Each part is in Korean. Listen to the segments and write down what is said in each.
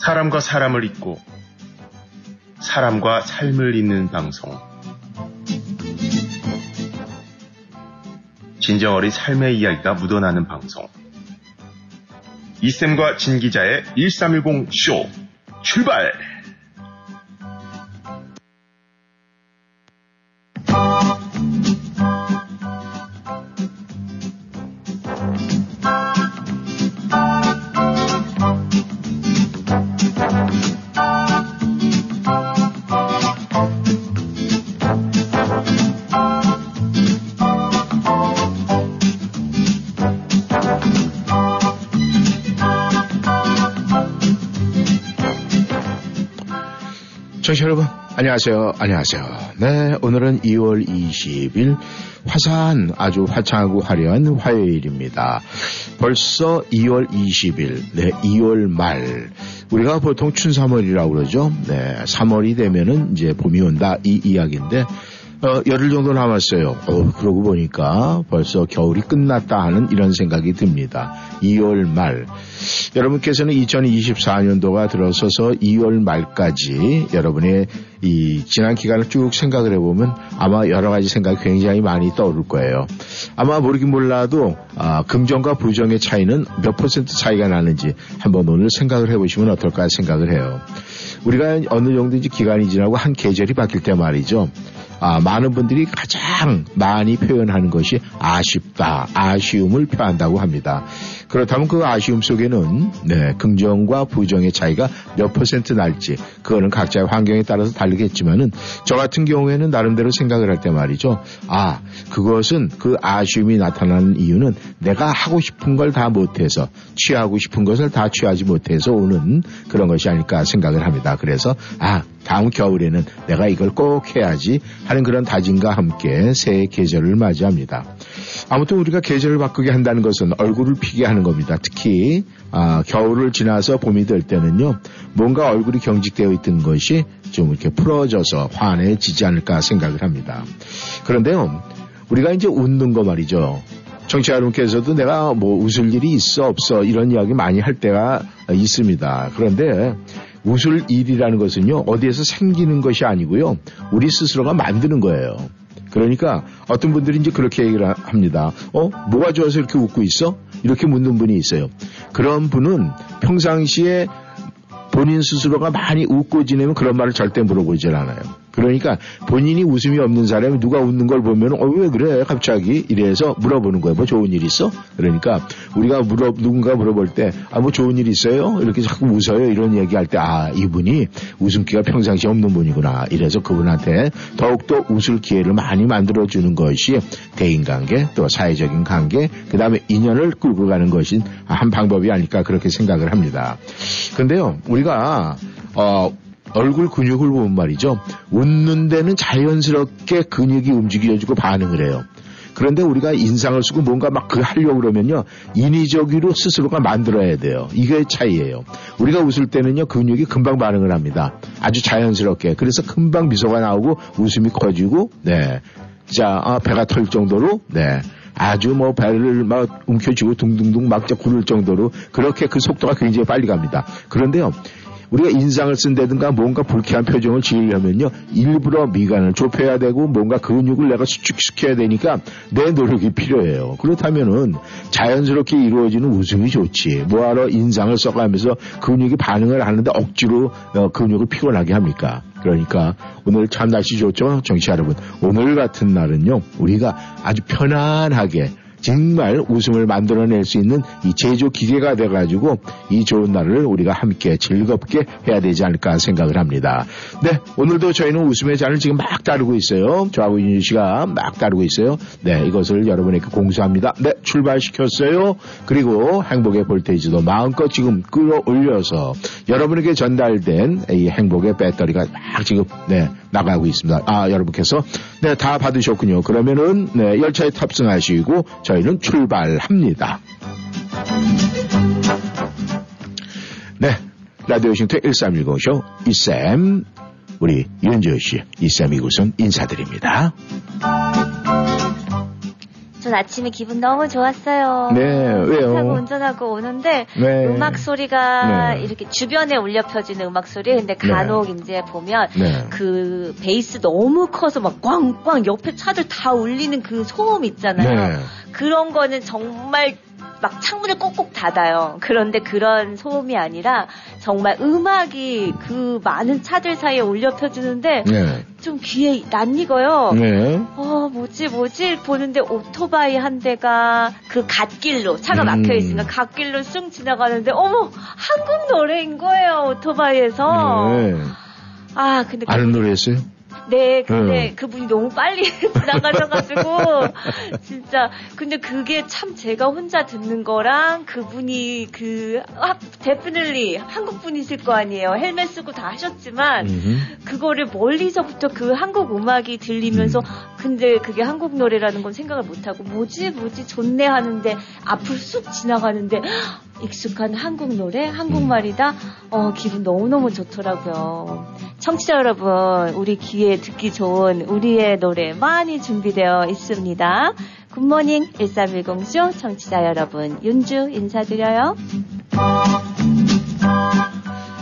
사람과 사람을 잇고 사람과 삶을 잇는 방송. 진정 어린 삶의 이야기가 묻어나는 방송. 이쌤과 진 기자의 1310 쇼 출발! 청취자 여러분, 안녕하세요. 안녕하세요. 네, 오늘은 2월 20일 화사한 아주 화창하고 화려한 화요일입니다. 벌써 2월 20일, 네, 2월 말. 우리가 보통 춘3월이라고 그러죠. 네, 3월이 되면은 이제 봄이 온다 이 이야기인데 어, 열흘 정도 남았어요. 어, 그러고 보니까 벌써 겨울이 끝났다 하는 이런 생각이 듭니다. 2월 말. 여러분께서는 2024년도가 들어서서 2월 말까지 여러분의 이 지난 기간을 쭉 생각을 해보면 아마 여러 가지 생각이 굉장히 많이 떠오를 거예요. 아마 모르긴 몰라도 아, 긍정과 부정의 차이는 몇 퍼센트 차이가 나는지 한번 오늘 생각을 해보시면 어떨까 생각을 해요. 우리가 어느 정도 기간이 지나고 한 계절이 바뀔 때 말이죠. 아, 많은 분들이 가장 많이 표현하는 것이 아쉽다, 아쉬움을 표한다고 합니다. 그렇다면 그 아쉬움 속에는 네, 긍정과 부정의 차이가 몇 퍼센트 날지 그거는 각자의 환경에 따라서 다르겠지만은 저 같은 경우에는 나름대로 생각을 할 때 말이죠. 아 그것은 그 아쉬움이 나타나는 이유는 내가 하고 싶은 걸 다 못해서 취하고 싶은 것을 다 취하지 못해서 오는 그런 것이 아닐까 생각을 합니다. 그래서 아 다음 겨울에는 내가 이걸 꼭 해야지 하는 그런 다짐과 함께 새해 계절을 맞이합니다. 아무튼 우리가 계절을 바꾸게 한다는 것은 얼굴을 피게 하는 겁니다. 특히 아, 겨울을 지나서 봄이 될 때는요, 뭔가 얼굴이 경직되어 있던 것이 좀 이렇게 풀어져서 환해지지 않을까 생각을 합니다. 그런데요, 우리가 이제 웃는 거 말이죠. 정치 여러분께서도 내가 뭐 웃을 일이 있어 없어 이런 이야기 많이 할 때가 있습니다. 그런데 웃을 일이라는 것은요 어디에서 생기는 것이 아니고요 우리 스스로가 만드는 거예요. 그러니까 어떤 분들이 이제 그렇게 얘기를 합니다. 어? 뭐가 좋아서 이렇게 웃고 있어? 이렇게 묻는 분이 있어요. 그런 분은 평상시에 본인 스스로가 많이 웃고 지내면 그런 말을 절대 물어보질 않아요. 그러니까 본인이 웃음이 없는 사람이 누가 웃는 걸 보면 어 왜 그래 갑자기 이래서 물어보는 거예요. 뭐 좋은 일 있어? 그러니까 우리가 물어 누군가 물어볼 때 아 뭐 좋은 일 있어요? 이렇게 자꾸 웃어요. 이런 얘기할 때 아 이분이 웃음기가 평상시에 없는 분이구나. 이래서 그분한테 더욱더 웃을 기회를 많이 만들어 주는 것이 대인관계 또 사회적인 관계 그 다음에 인연을 끌고 가는 것이 한 방법이 아닐까 그렇게 생각을 합니다. 근데요 우리가 어 얼굴 근육을 보면 말이죠. 웃는 데는 자연스럽게 근육이 움직여지고 반응을 해요. 그런데 우리가 인상을 쓰고 뭔가 막 그 하려고 그러면요. 인위적으로 스스로가 만들어야 돼요. 이게 차이예요. 우리가 웃을 때는요. 근육이 금방 반응을 합니다. 아주 자연스럽게. 그래서 금방 미소가 나오고 웃음이 커지고 네. 자, 아, 배가 털 정도로 네. 아주 뭐 배를 막 움켜쥐고 둥둥둥 막 구를 정도로 그렇게 그 속도가 굉장히 빨리 갑니다. 그런데요. 우리가 인상을 쓴다든가 뭔가 불쾌한 표정을 지으려면요. 일부러 미간을 좁혀야 되고 뭔가 근육을 내가 수축시켜야 되니까 내 노력이 필요해요. 그렇다면은 자연스럽게 이루어지는 웃음이 좋지. 뭐하러 인상을 써가면서 근육이 반응을 하는데 억지로 어, 근육을 피곤하게 합니까? 그러니까 오늘 참 날씨 좋죠? 정치 여러분. 오늘 같은 날은요. 우리가 아주 편안하게 정말 웃음을 만들어낼 수 있는 이 제조 기계가 돼가지고 이 좋은 날을 우리가 함께 즐겁게 해야 되지 않을까 생각을 합니다. 네, 오늘도 저희는 웃음의 잔을 지금 막 따르고 있어요. 저하고 윤유 씨가 막 따르고 있어요. 네, 이것을 여러분에게 공수합니다. 네, 출발시켰어요. 그리고 행복의 볼테이지도 마음껏 지금 끌어올려서 여러분에게 전달된 이 행복의 배터리가 막 지금 네 나가고 있습니다. 아, 여러분께서 네, 다 받으셨군요. 그러면은 네, 열차에 탑승하시고 저희는 출발합니다. 네. 라디오 싱터 1310쇼 이쌤, 우리 윤지호 씨, 이쌤 이곳은 인사드립니다. 전 아침에 기분 너무 좋았어요. 네, 왜요? 타고 운전하고 오는데 네. 음악 소리가 네. 이렇게 주변에 울려 펴지는 음악 소리. 근데 네. 간혹 네. 이제 보면 네. 그 베이스 너무 커서 막 꽝꽝 옆에 차들 다 울리는 그 소음 있잖아요. 네. 그런 거는 정말 막 창문을 꼭꼭 닫아요. 그런데 그런 소음이 아니라 정말 음악이 그 많은 차들 사이에 울려 펴주는데 네. 좀 귀에 낯익어요. 네. 어, 뭐지, 뭐지? 보는데 오토바이 한 대가 그 갓길로, 차가 음. 막혀 있으니까 갓길로 쑥 지나가는데, 어머, 한국 노래인 거예요, 오토바이에서. 네. 아, 근데. 아는 노래였어요? 네, 근데 음. 그분이 너무 빨리 지나가셔가지고 진짜 근데 그게 참 제가 혼자 듣는 거랑 그분이 그 아, 데프널리 한국 분이실 거 아니에요. 헬멧 쓰고 다 하셨지만 음흠. 그거를 멀리서부터 그 한국 음악이 들리면서 음. 근데 그게 한국 노래라는 건 생각을 못 하고 뭐지 뭐지 좋네 하는데 앞으로 쑥 지나가는데 익숙한 한국 노래, 한국말이다. 어, 기분 너무너무 좋더라고요. 청취자 여러분, 우리 귀에 듣기 좋은 우리의 노래 많이 준비되어 있습니다. 굿모닝 1310쇼 청취자 여러분, 윤주 인사드려요.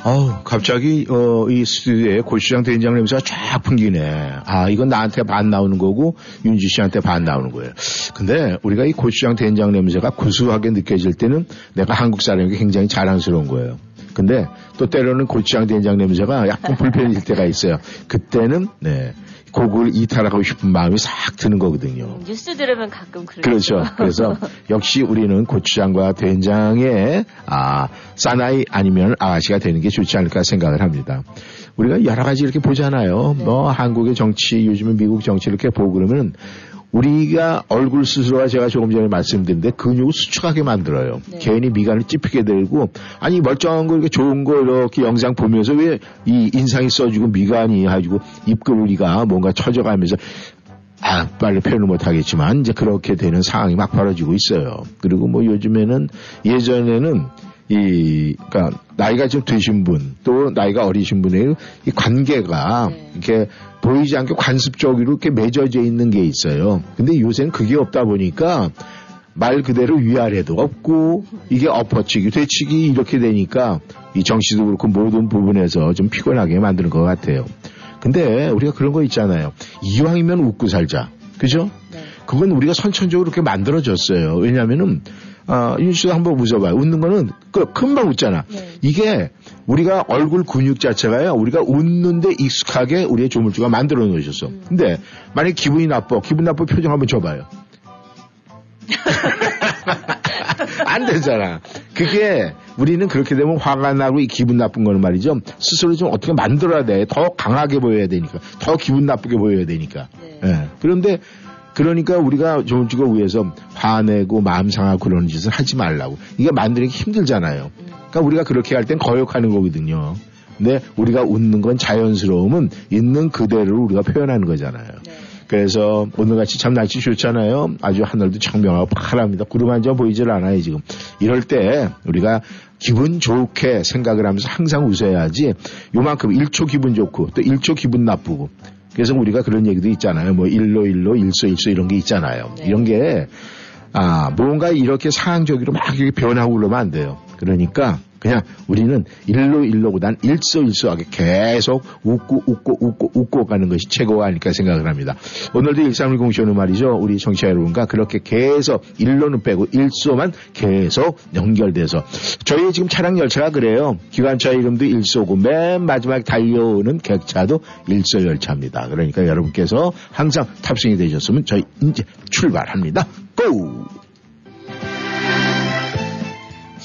어우, 갑자기, 어, 이 스튜디오에 고추장 된장 냄새가 쫙 풍기네. 아, 이건 나한테 반 나오는 거고, 윤주 씨한테 반 나오는 거예요. 근데 우리가 이 고추장 된장 냄새가 구수하게 느껴질 때는 내가 한국 사람에게 굉장히 자랑스러운 거예요. 근데 또 때로는 고추장 된장 냄새가 약간 불편해질 때가 있어요. 그때는, 네. 곡을 이탈하고 싶은 마음이 싹 드는 거거든요. 음, 뉴스 들으면 가끔 그렇죠. 그렇죠. 그래서 역시 우리는 고추장과 된장의 아 사나이 아니면 아가씨가 되는 게 좋지 않을까 생각을 합니다. 우리가 여러 가지 이렇게 보잖아요. 네. 뭐 한국의 정치, 요즘은 미국 정치 이렇게 보고 그러면 우리가 얼굴 스스로가 제가 조금 전에 말씀드린데 근육을 수축하게 만들어요. 네. 괜히 미간을 찝히게 되고 아니 멀쩡한 거 이렇게 좋은 거 이렇게 영상 보면서 왜 이 인상이 써지고 미간이 해가지고 입구리가 뭔가 처져가면서 아, 빨리 표현을 못 하겠지만 이제 그렇게 되는 상황이 막 벌어지고 있어요. 그리고 뭐 요즘에는 예전에는 이, 그니까, 나이가 좀 되신 분, 또 나이가 어리신 분의 이 관계가 네. 이렇게 보이지 않게 관습적으로 이렇게 맺어져 있는 게 있어요. 근데 요새는 그게 없다 보니까 말 그대로 위아래도 없고 이게 엎어치기, 되치기 이렇게 되니까 이 정치도 그렇고 모든 부분에서 좀 피곤하게 만드는 것 같아요. 근데 우리가 그런 거 있잖아요. 이왕이면 웃고 살자. 그죠? 네. 그건 우리가 선천적으로 그렇게 만들어졌어요. 왜냐면은 어, 윤 씨도 한번 웃어봐요. 웃는 거는 그 금방 웃잖아. 네. 이게 우리가 얼굴 근육 자체가요. 우리가 웃는데 익숙하게 우리의 조물주가 만들어 놓으셨어. 음. 근데 만약 기분이 나빠, 기분 나빠 표정 한번 줘봐요. 안 되잖아. 그게 우리는 그렇게 되면 화가 나고 이 기분 나쁜 거는 말이죠. 스스로 좀 어떻게 만들어야 돼. 더 강하게 보여야 되니까. 더 기분 나쁘게 보여야 되니까. 네. 네. 그런데 그러니까 우리가 좋은 쪽을 위해서 화내고 마음 상하고 그런 짓을 하지 말라고. 이게 만들기 힘들잖아요. 그러니까 우리가 그렇게 할 땐 거역하는 거거든요. 근데 우리가 웃는 건 자연스러움은 있는 그대로 우리가 표현하는 거잖아요. 네. 그래서 오늘같이 참 날씨 좋잖아요. 아주 하늘도 청명하고 파랍니다. 구름 한 점 보이질 않아요, 지금. 이럴 때 우리가 기분 좋게 생각을 하면서 항상 웃어야지 요만큼 1초 기분 좋고 또 1초 기분 나쁘고 그래서 우리가 그런 얘기도 있잖아요. 뭐 일로 일로 일소 일소 이런 게 있잖아요. 네. 이런 게 아, 뭔가 이렇게 상황적으로 막 이렇게 변하고 그러면 안 돼요. 그러니까 그냥 우리는 일로 일로보단 일소일소하게 계속 웃고 웃고 웃고 웃고 가는 것이 최고가 아닐까 생각을 합니다. 오늘도 1310 쇼는 말이죠. 우리 청취자 여러분과 그렇게 계속 일로는 빼고 일소만 계속 연결돼서 저희 지금 차량 열차가 그래요. 기관차 이름도 일소고 맨 마지막 달려오는 객차도 일소 열차입니다. 그러니까 여러분께서 항상 탑승이 되셨으면 저희 이제 출발합니다. 고!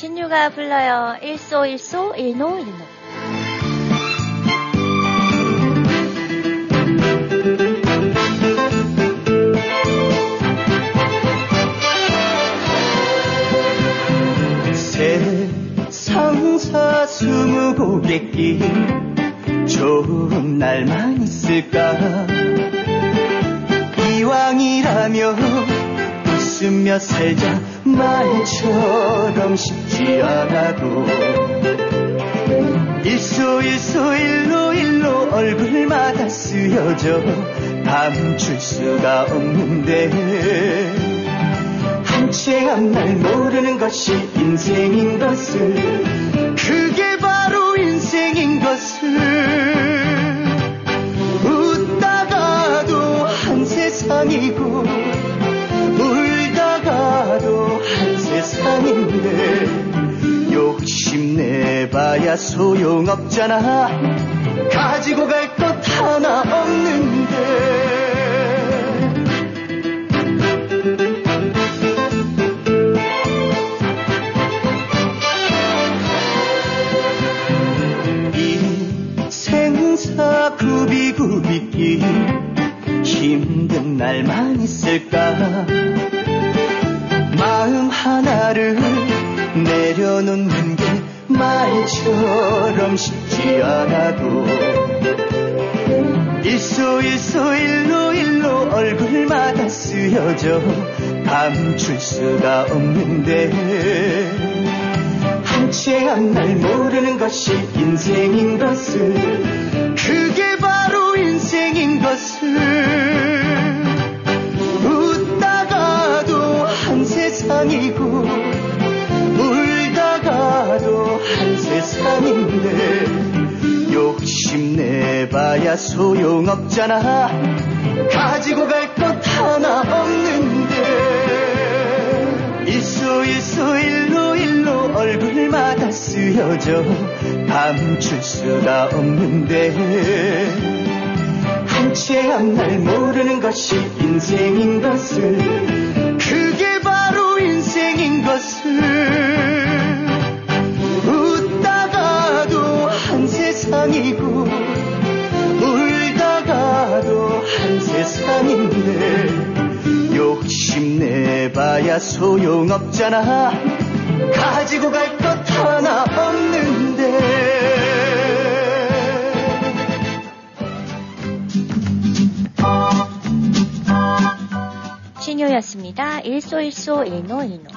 신유가 불러요. 일소 일소 일노 일노. 세상사 스무 고개길 좋은 날만 있을까 이왕이라면 웃으며 살자. 말처럼 쉽지 않아도 일소 일소 일로 일로 얼굴마다 쓰여져 감출 수가 없는데 앞날 모르는 것이 인생인 것을 그게 바로 인생인 것을 웃다가도 한 세상이고 세상인데 욕심내봐야 소용없잖아. 가지고 갈 것 하나 없는데 않아도 일소 일소 일로 일로 얼굴마다 쓰여져 감출 수가 없는데 한채 앞날 모르는 것이 인생인 것을 그게 바로 인생인 것을 웃다가도 한 세상이고 울다가도 한 세상인데 욕심내봐야 소용없잖아. 가지고 갈 것 하나 없는데. 일소 일소 일로 일로 얼굴마다 쓰여져 감출 수가 없는데. 한채 앞날 모르는 것이 인생인 것을 세상인데 욕심내봐야 소용없잖아 가지고 갈 것 하나 없는데 신유였습니다. 일소일소 일노일노.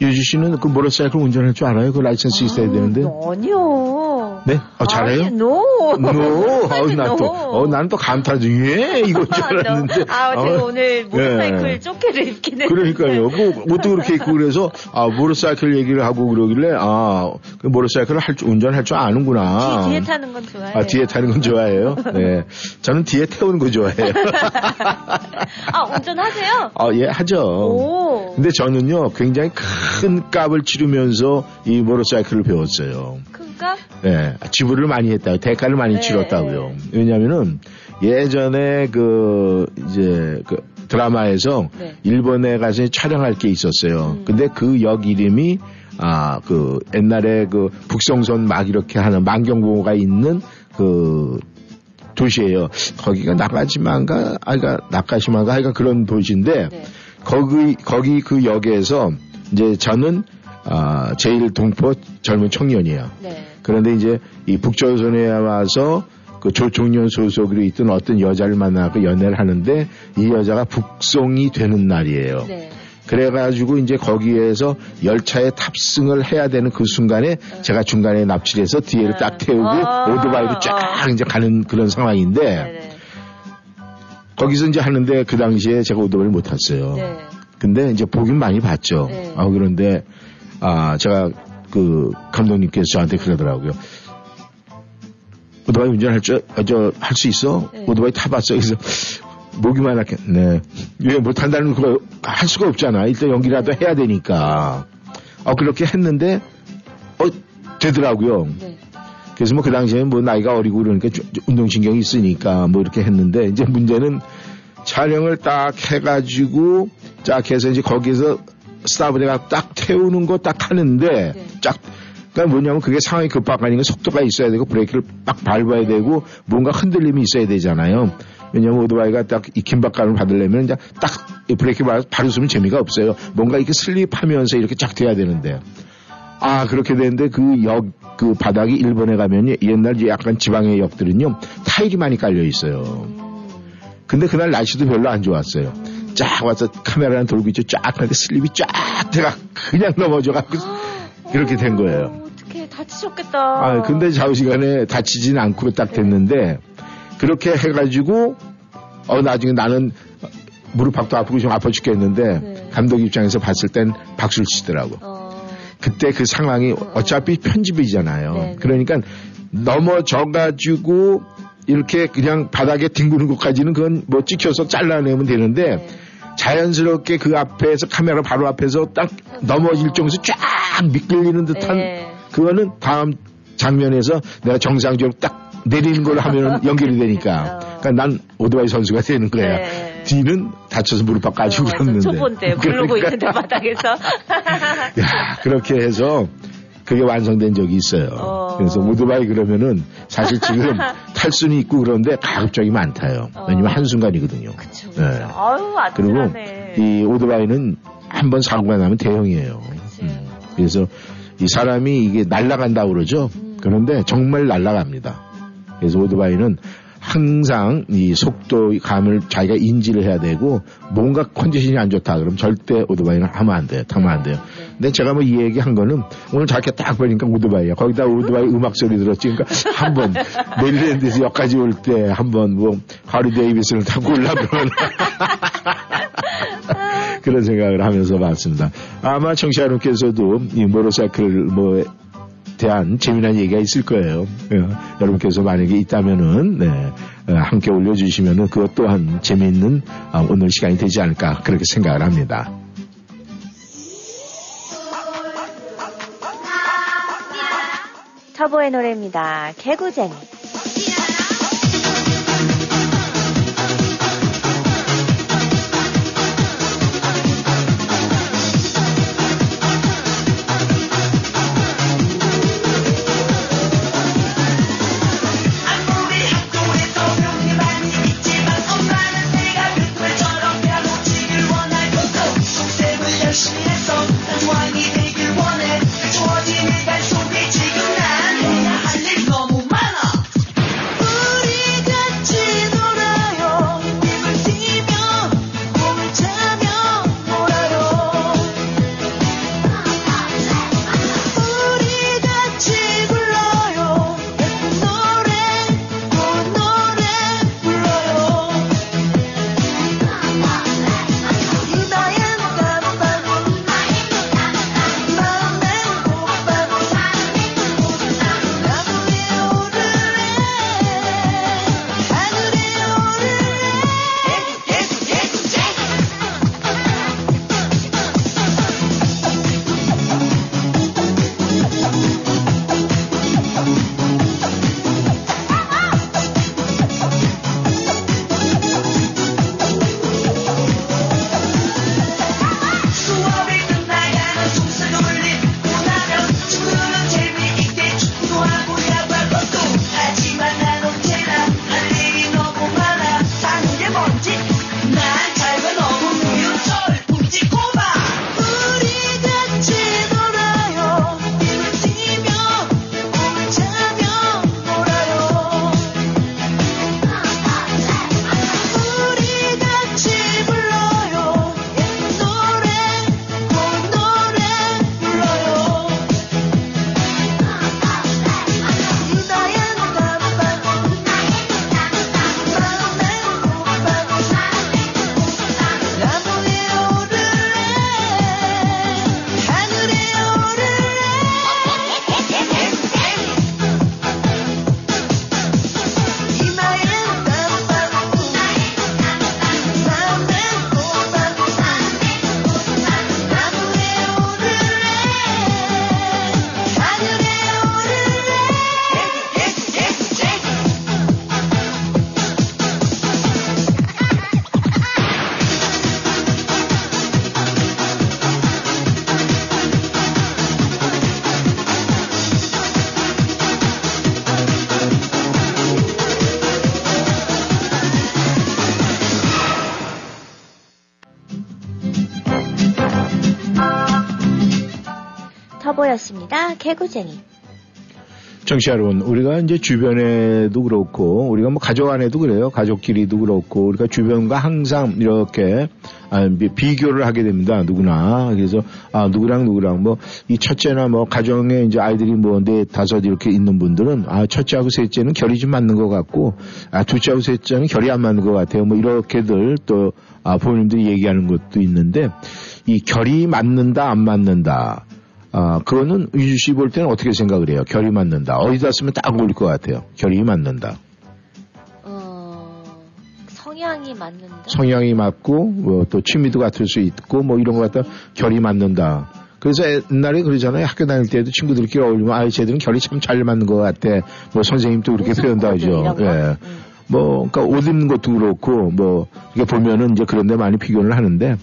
유지 씨는 그 모터사이클 운전할 줄 알아요? 그 라이선스 있어야 되는데. 아니요. 네? 아, 잘해요? 아니, no. No, 아우, 난 또, no. 어, 나는 또 감탄 중에 이건 줄 알았는데. 아, 제가 어, 오늘 모터사이클 예. 조끼를 입긴 했는데. 그러니까요. 뭐, 옷도 그렇게 입고 그래서, 아, 모터사이클 얘기를 하고 그러길래, 아, 그 모터사이클을 할 줄, 운전할 줄 아는구나. 뒤, 뒤에 타는 건 좋아해요. 아, 뒤에 타는 건 좋아해요? 네. 저는 뒤에 태우는 거 좋아해요. 아, 운전하세요? 아, 예, 하죠. 오. 근데 저는요, 굉장히 큰 값을 치르면서 이 모터사이클을 배웠어요. 큰가? 네, 지불을 많이 했다고, 대가를 많이 네. 치렀다고요. 왜냐면은, 예전에 그, 이제, 그 드라마에서 네. 일본에 가서 촬영할 게 있었어요. 음. 근데 그 역 이름이, 아, 그, 옛날에 그 북성선 막 이렇게 하는 만경고가 있는 그, 도시예요. 거기가 나가지만가, 아이가 나가시만가, 하여간 그런 도시인데, 네. 거기 거기 그 역에서 이제 저는 아 제일 동포 젊은 청년이에요. 네. 그런데 이제 이 북조선에 와서 그 조총련 소속으로 있던 어떤 여자를 만나고 연애를 하는데 이 여자가 북송이 되는 날이에요. 네. 그래가지고 이제 거기에서 열차에 탑승을 해야 되는 그 순간에 제가 중간에 납치해서 뒤에를 네. 딱 태우고 아, 오토바이로 쫙 아. 이제 가는 그런 상황인데 네네. 거기서 이제 하는데 그 당시에 제가 오토바이를 못 탔어요. 네. 근데 이제 보긴 많이 봤죠. 네. 아, 그런데, 아, 제가 그 감독님께서 저한테 그러더라고요. 오토바이 운전할 줄, 아, 저, 할 수 있어? 네. 오토바이 타봤어. 그래서 목이만 이렇게, 네. 왜 못한다는 거 할 수가 없잖아. 일단 연기라도 해야 되니까. 어, 그렇게 했는데, 어, 되더라고요. 네. 그래서 뭐 그 당시에는 뭐 나이가 어리고 그러니까 운동신경이 있으니까 뭐 이렇게 했는데 이제 문제는 촬영을 딱 해가지고 쫙 해서 이제 거기서 해가 딱 태우는 거 딱 하는데 네. 쫙 그러니까 뭐냐면 그게 상황이 급박하니까 속도가 있어야 되고 브레이크를 딱 밟아야 되고 뭔가 흔들림이 있어야 되잖아요. 왜냐면 오토바이가 딱 이 긴박감을 받으려면 이제 딱이 브레이크 바- 바로 쓰면 재미가 없어요. 뭔가 이렇게 슬립하면서 이렇게 쫙 돼야 되는데 아, 그렇게 되는데 그 역, 그 바닥이 일본에 가면 옛날 약간 지방의 역들은요, 타일이 많이 깔려 있어요. 근데 그날 날씨도 별로 안 좋았어요. 쫙 와서 카메라는 돌고 있죠. 쫙 하는데 슬립이 쫙 돼가 그냥 넘어져갖고 이렇게 된 거예요. 어떻게 다치셨겠다. 아, 근데 좌우시간에 다치진 않고 딱 됐는데, 그렇게 해가지고, 어, 나중에 나는 무릎팍도 아프고 좀 아파 죽겠는데, 네. 감독 입장에서 봤을 땐 박수를 치더라고. 어. 그때 그 상황이 어. 어차피 편집이잖아요. 네, 네. 그러니까 넘어져가지고 이렇게 그냥 바닥에 뒹구는 것까지는 그건 뭐 찍혀서 잘라내면 되는데 네. 자연스럽게 그 앞에서 카메라 바로 앞에서 딱 넘어질 정도로 쫙 미끌리는 듯한 네. 그거는 다음 장면에서 내가 정상적으로 딱 내리는 걸로 하면 연결이 되니까. 어. 그러니까 난 오토바이 선수가 되는 거야. 네. 뒤는 다쳐서 무릎 어, 그랬는데. 초본 때 부르고 그러니까. 있는데 바닥에서. 야 그렇게 해서 그게 완성된 적이 있어요. 어. 그래서 오토바이 그러면은 사실 지금 탈 수는 있고 그런데 가급적이 많다요. 어. 왜냐면 한순간이거든요. 그쵸, 그쵸. 네. 아유, 그리고 이 오토바이는 한 번 사고가 나면 대형이에요. 음. 그래서 이 사람이 이게 날아간다 그러죠. 음. 그런데 정말 날아갑니다. 그래서 오토바이는 항상 이 속도 감을 자기가 인지를 해야 되고 뭔가 컨디션이 안 좋다 그러면 절대 오토바이는 하면 안 돼요. 타면 안 돼요. 근데 제가 뭐 이 얘기 한 거는 오늘 자켓 딱 보니까 오토바이야. 거기다 오토바이 음악 소리 들었지. 그러니까 한번 메릴랜드에서 여기까지 올 때 한번 뭐 하리 데이비스를 타고 올라면 그런 생각을 하면서 봤습니다. 아마 청취자 여러분께서도 이 모tor사이클 뭐 대한 재미난 얘기가 있을 거예요. 예, 여러분께서 만약에 있다면은 네, 어, 함께 올려주시면은 그것 또한 재미있는 어, 오늘 시간이 되지 않을까 그렇게 생각을 합니다. 터보의 노래입니다. 개구쟁이. 개구쟁이. 정치 여러분, 우리가 이제 주변에도 그렇고, 우리가 뭐 가족 안에도 그래요. 가족끼리도 그렇고, 우리가 주변과 항상 이렇게 아, 비교를 하게 됩니다. 누구나. 그래서, 아, 누구랑 누구랑 뭐, 이 첫째나 뭐, 가정에 이제 아이들이 뭐, 네, 다섯 이렇게 있는 분들은, 아, 첫째하고 셋째는 결이 좀 맞는 것 같고, 아, 둘째하고 셋째는 결이 안 맞는 것 같아요. 뭐, 이렇게들 또, 아, 부모님들이 얘기하는 것도 있는데, 이 결이 맞는다, 안 맞는다. 아, 그거는 유주 씨 볼 때는 어떻게 생각을 해요? 결이 맞는다. 어디다 쓰면 딱 어울릴 것 같아요. 결이 맞는다. 어, 성향이 맞는다. 성향이 맞고, 뭐, 또 취미도 같을 수 있고, 뭐 이런 것 같다. 결이 맞는다. 그래서 옛날에 그러잖아요. 학교 다닐 때도 친구들끼리 어울리면, 아, 쟤들은 결이 참 잘 맞는 것 같아. 뭐 선생님도 그렇게 표현도 하죠. 예. 음. 뭐, 그러니까 옷 입는 것도 그렇고, 뭐, 이게 보면은 이제 그런 데 많이 비교를 하는데,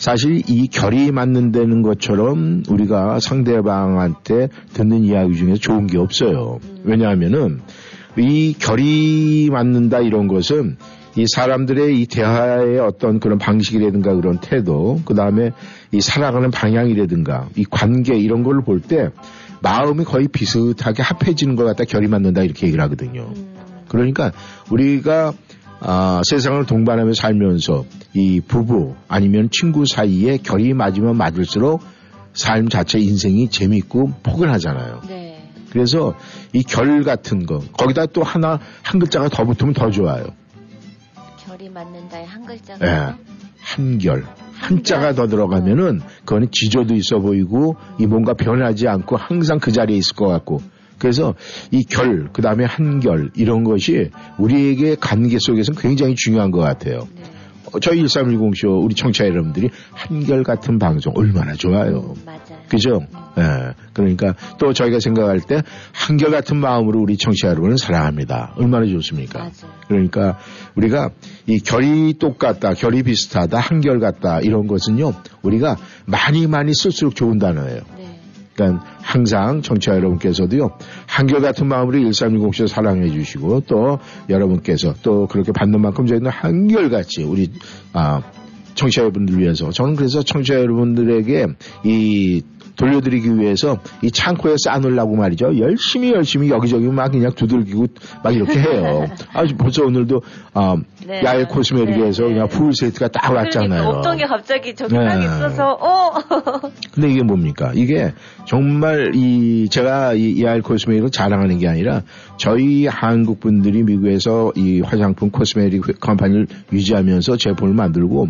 사실 이 결이 맞는다는 것처럼 우리가 상대방한테 듣는 이야기 중에서 좋은 게 없어요. 왜냐하면은 이 결이 맞는다 이런 것은 이 사람들의 이 대화의 어떤 그런 방식이라든가 그런 태도, 그 다음에 이 살아가는 방향이라든가 이 관계 이런 걸 볼 때 마음이 거의 비슷하게 합해지는 것 같다 결이 맞는다 이렇게 얘기를 하거든요. 음. 그러니까 우리가 아, 세상을 동반하며 살면서 이 부부 아니면 친구 사이에 결이 맞으면 맞을수록 삶 자체 인생이 재밌고 포근하잖아요. 네. 그래서 이 결 같은 거 거기다 또 하나 한 글자가 더 붙으면 더 좋아요. 결이 맞는다의 한 글자가 네. 한결. 한자가 더 들어가면은 그거는 지조도 있어 보이고 이 뭔가 변하지 않고 항상 그 자리에 있을 것 같고 그래서 이 결, 그 다음에 한결, 이런 것이 우리에게 관계 속에서는 굉장히 중요한 것 같아요. 네. 어, 저희 1310쇼 우리 청취자 여러분들이 한결 같은 방송 얼마나 좋아요. 음, 맞아요. 그죠? 예. 네. 그러니까 또 저희가 생각할 때 한결 같은 마음으로 우리 청취자 여러분을 사랑합니다. 얼마나 좋습니까? 맞아요. 그러니까 우리가 이 결이 똑같다, 결이 비슷하다, 한결 같다 이런 것은요 우리가 많이 많이 쓸수록 좋은 단어예요. 그러니까 항상 청취자 여러분께서도요 한결같은 마음으로 1310쇼 사랑해 주시고 또 여러분께서 또 그렇게 받는 만큼 저희는 한결같이 우리 아 청취자 여러분들 위해서 저는 그래서 청취자 여러분들에게 이 돌려드리기 위해서 이 창고에 쌓아놓으려고 말이죠. 열심히 열심히 여기저기 막 그냥 두들기고 막 이렇게 해요. 아, 벌써 오늘도 어, 네. 야외 코스메릭에서 네. 그냥 풀 세트가 딱 그러니까 왔잖아요. 그러니까 어떤 게 갑자기 저기 네. 딱 있어서 어. 근데 이게 뭡니까? 이게 정말 이 제가 이 야외 코스메릭을 자랑하는 게 아니라 저희 한국 분들이 미국에서 이 화장품 코스메릭 컴퍼니를 유지하면서 제품을 만들고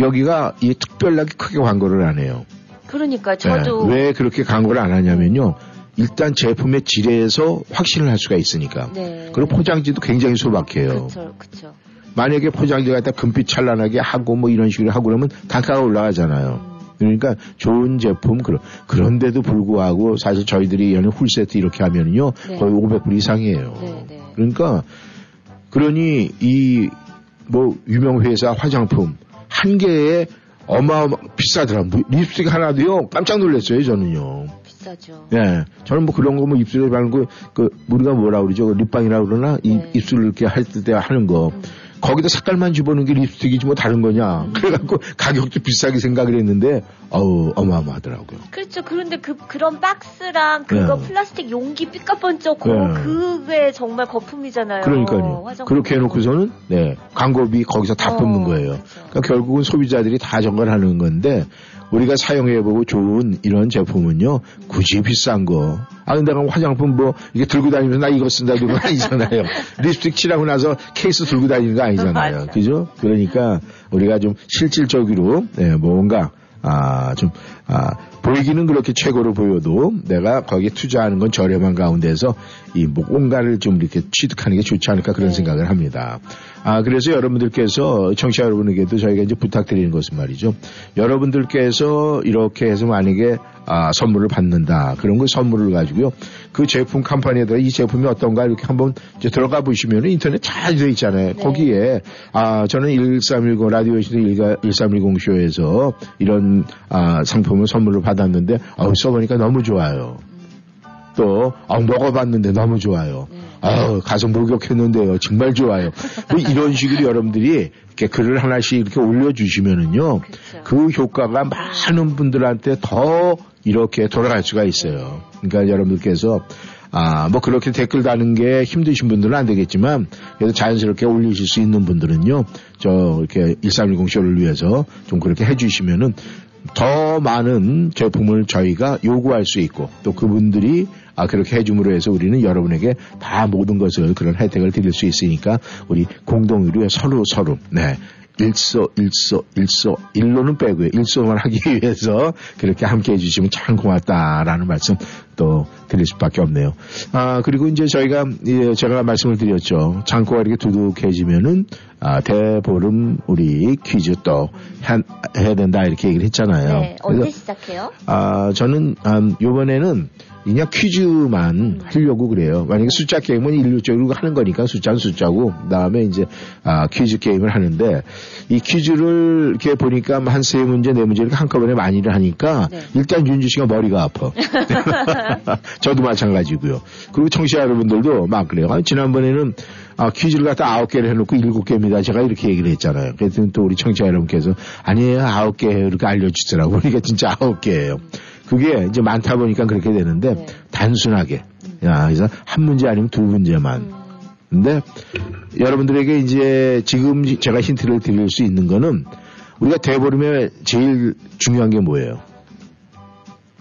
여기가 이 특별하게 크게 광고를 안 해요. 그러니까 저도 네. 왜 그렇게 광고를 안 하냐면요. 일단 제품의 질에서 확신을 할 수가 있으니까. 네. 그리고 포장지도 굉장히 소박해요. 그렇죠, 그렇죠. 만약에 포장지가 다 금빛 찬란하게 하고 뭐 이런 식으로 하고 그러면 단가가 올라가잖아요. 음. 그러니까 좋은 제품 그런 그런데도 불구하고 사실 저희들이 연애 풀 세트 이렇게 하면요 네. 거의 500불 이상이에요. 네, 네. 그러니까 그러니 이 뭐 유명 회사 화장품 한 개에 어마어마 비싸더라. 뭐 립스틱 하나도요. 깜짝 놀랐어요, 저는요. 비싸죠. 예. 저는 뭐 그런 거 뭐 입술에 바르는 거, 그, 우리가 뭐라 그러죠? 그 립방이라 그러나? 네. 입술을 이렇게 할 때 하는 거. 음. 거기다 색깔만 집어넣은 게 립스틱이지 뭐 다른 거냐. 음. 그래갖고 가격도 비싸게 생각을 했는데, 어우, 어마어마하더라고요. 그렇죠. 그런데 그, 그런 박스랑 그거 네. 플라스틱 용기 삐까번쩍 네. 그게 정말 거품이잖아요. 그러니까요. 그렇게 해놓고서는, 네, 광고비 거기서 다 어, 뽑는 거예요. 그렇죠. 그러니까 결국은 소비자들이 다 정관하는 건데, 우리가 사용해보고 좋은 이런 제품은요, 굳이 비싼 거. 아, 근데 화장품 뭐, 이게 들고 다니면서 나 이거 쓴다, 그거 아니잖아요. 립스틱 칠하고 나서 케이스 들고 다니는 거 아니잖아요. 그죠? 그러니까 우리가 좀 실질적으로, 네, 뭔가, 아, 좀, 아, 보이기는 그렇게 최고로 보여도 내가 거기에 투자하는 건 저렴한 가운데서 이 뭔가를 좀 이렇게 취득하는 게 좋지 않을까 그런 네. 생각을 합니다. 아, 그래서 여러분들께서 청취자 여러분에게도 저희가 이제 부탁드리는 것은 말이죠. 여러분들께서 이렇게 해서 만약에 아, 선물을 받는다. 그런 거 선물을 가지고요. 그 제품 컴퍼니에다가 이 제품이 어떤가 이렇게 한번 들어가 보시면 인터넷 잘 되어 있잖아요. 네. 거기에 아, 저는 1310 라디오 시대 1310 쇼에서 이런 아, 상품 을 선물을 받았는데 어, 써보니까 너무 좋아요. 또 어, 먹어봤는데 너무 좋아요. 네. 아 가서 목욕했는데요. 정말 좋아요. 뭐 이런 식으로 여러분들이 이렇게 글을 하나씩 이렇게 올려주시면은요. 그쵸. 그 효과가 많은 분들한테 더 이렇게 돌아갈 수가 있어요. 그러니까 여러분들께서 아, 뭐 그렇게 댓글 다는 게 힘드신 분들은 안 되겠지만 그래도 자연스럽게 올리실 수 있는 분들은요. 저 이렇게 1310 쇼를 위해서 좀 그렇게 해 주시면은 더 많은 제품을 저희가 요구할 수 있고 또 그분들이 아, 그렇게 해줌으로 해서 우리는 여러분에게 다 모든 것을 그런 혜택을 드릴 수 있으니까 우리 공동의료 서로 서로 네 일소, 일소, 일소, 일로는 빼고요. 일소만 하기 위해서 그렇게 함께 해주시면 참 고맙다라는 말씀 또 드릴 수밖에 없네요. 아, 그리고 이제 저희가, 예, 제가 말씀을 드렸죠. 창고가 이렇게 두둑해지면은, 아, 대보름 우리 퀴즈 또 해, 해야 된다 이렇게 얘기를 했잖아요. 네, 언제 시작해요? 아, 저는, 음, 요번에는 그냥 퀴즈만 음. 하려고 그래요. 만약에 숫자 게임은 일률적으로 하는 거니까 숫자는 숫자고 그 다음에 이제 아, 퀴즈 게임을 하는데 이 퀴즈를 이렇게 보니까 한 세 문제 네 문제 이렇게 한꺼번에 많이를 하니까 네. 일단 윤주 씨가 머리가 아파. 저도 마찬가지고요. 그리고 청취자 여러분들도 막 그래요. 아, 지난번에는 아, 퀴즈를 갖다 아홉 개를 해놓고 일곱 개입니다. 제가 이렇게 얘기를 했잖아요. 그랬더니 또 우리 청취자 여러분께서 아니에요. 아홉 개 이렇게 알려주더라고. 그러니까 진짜 아홉 개예요. 그게 이제 많다 보니까 그렇게 되는데 네. 단순하게 야, 그래서 한 문제 아니면 두 문제만. 음. 근데 여러분들에게 이제 지금 제가 힌트를 드릴 수 있는 거는 우리가 대보름에 제일 중요한 게 뭐예요?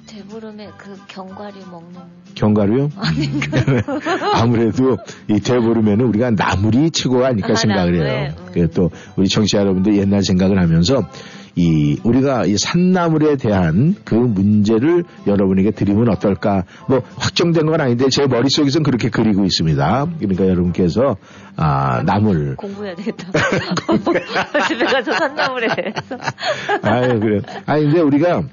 대보름에 그 견과류 먹는 견과류요? 아무래도 이 대보름에는 우리가 나물이 최고가 아닐까 아, 생각을 해요. 음. 또 우리 청취자 여러분들 옛날 생각을 하면서 이 우리가 이 산나물에 대한 그 문제를 여러분에게 드리면 어떨까? 뭐 확정된 건 아닌데 제 머릿속에서는 그렇게 그리고 있습니다. 그러니까 여러분께서 아 나물 공부해야 되겠다. 집에 가서 산나물에 대해서. 아유 그래. 아니 근데 우리가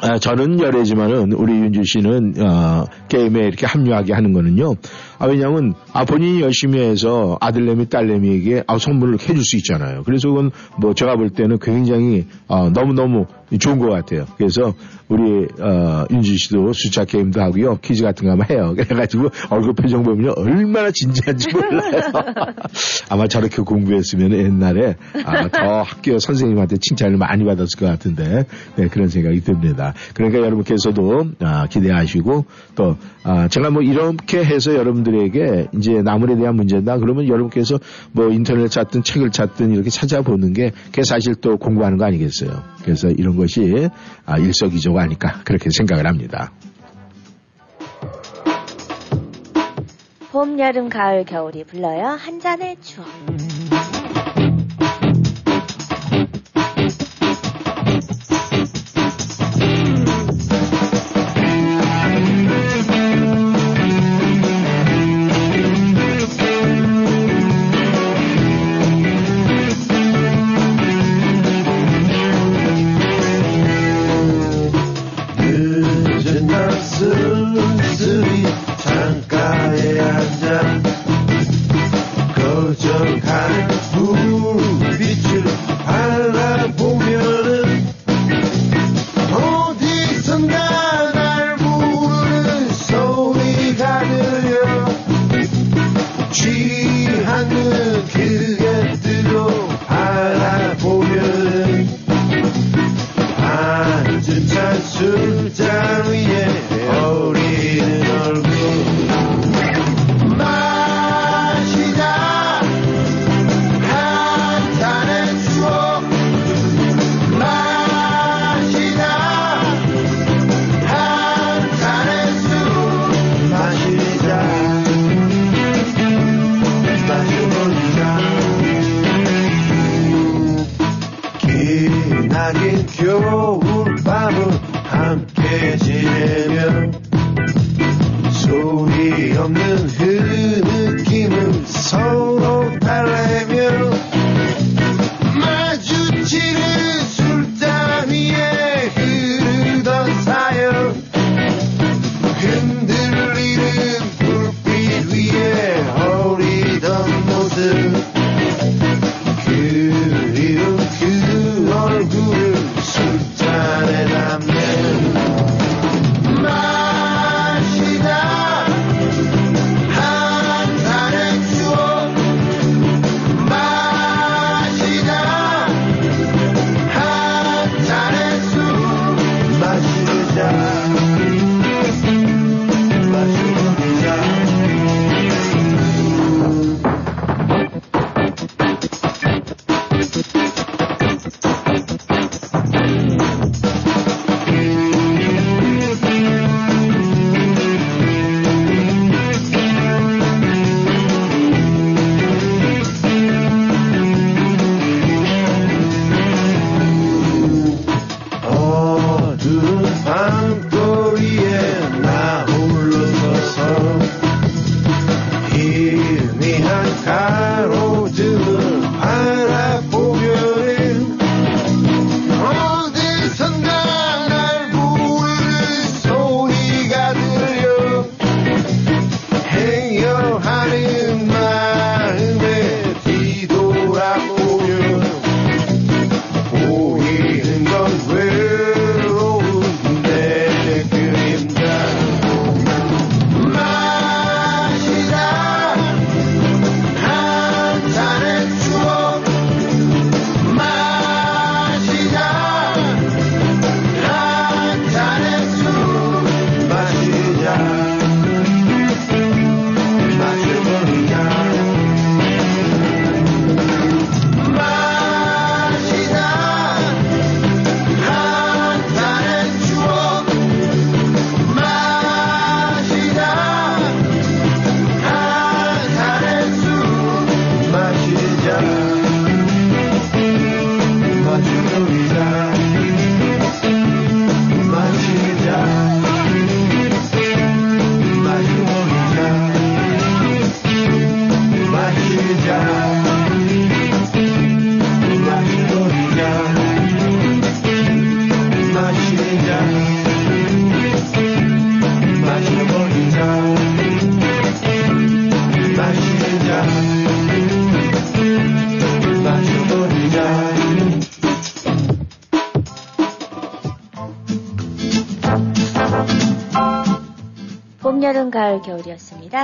아, 저는 열애지만은 우리 윤주 씨는 어, 게임에 이렇게 합류하게 하는 거는요. 아, 왜냐하면 아, 본인이 열심히 해서 아들내미 딸내미에게 아, 선물을 해줄 수 있잖아요. 그래서 그건 뭐 제가 볼 때는 굉장히 어, 너무 너무 좋은 것 같아요. 그래서 우리 어, 윤주 씨도 숫자 게임도 하고요. 퀴즈 같은 거 한번 해요. 그래가지고 얼굴 표정 보면 얼마나 진지한지 몰라요. 아마 저렇게 공부했으면 옛날에 아, 더 학교 선생님한테 칭찬을 많이 받았을 것 같은데 네, 그런 생각이 듭니다. 그러니까 여러분께서도 아, 기대하시고 또 아, 제가 뭐 이렇게 해서 여러분들에게 이제 나물에 대한 문제다 그러면 여러분께서 뭐 인터넷 찾든 책을 찾든 이렇게 찾아보는 게 그게 사실 또 공부하는 거 아니겠어요. 그래서 이런 것이 아, 일석이조가 아닐까 그렇게 생각을 합니다. 봄, 여름, 가을, 겨울이 불러요. 한 잔의 추억.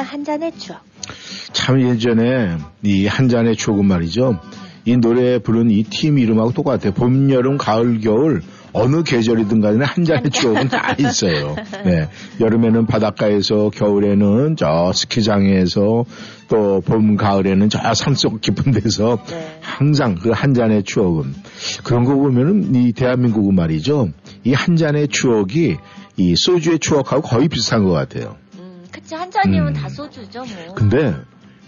한 잔의 추억. 참 예전에 이 한 잔의 추억은 말이죠. 이 노래 부른 이 팀 이름하고 똑같아요. 봄, 여름, 가을, 겨울 어느 계절이든 간에 한 잔의 추억은 다 있어요. 네. 여름에는 바닷가에서, 겨울에는 저 스키장에서, 또 봄, 가을에는 저 산속 깊은 데서 네. 항상 그 한 잔의 추억은 그런 거 보면은 이 대한민국은 말이죠. 이 한 잔의 추억이 이 소주의 추억하고 거의 비슷한 것 같아요. 그치 한 잔이면 음. 다 소주죠 뭐. 근데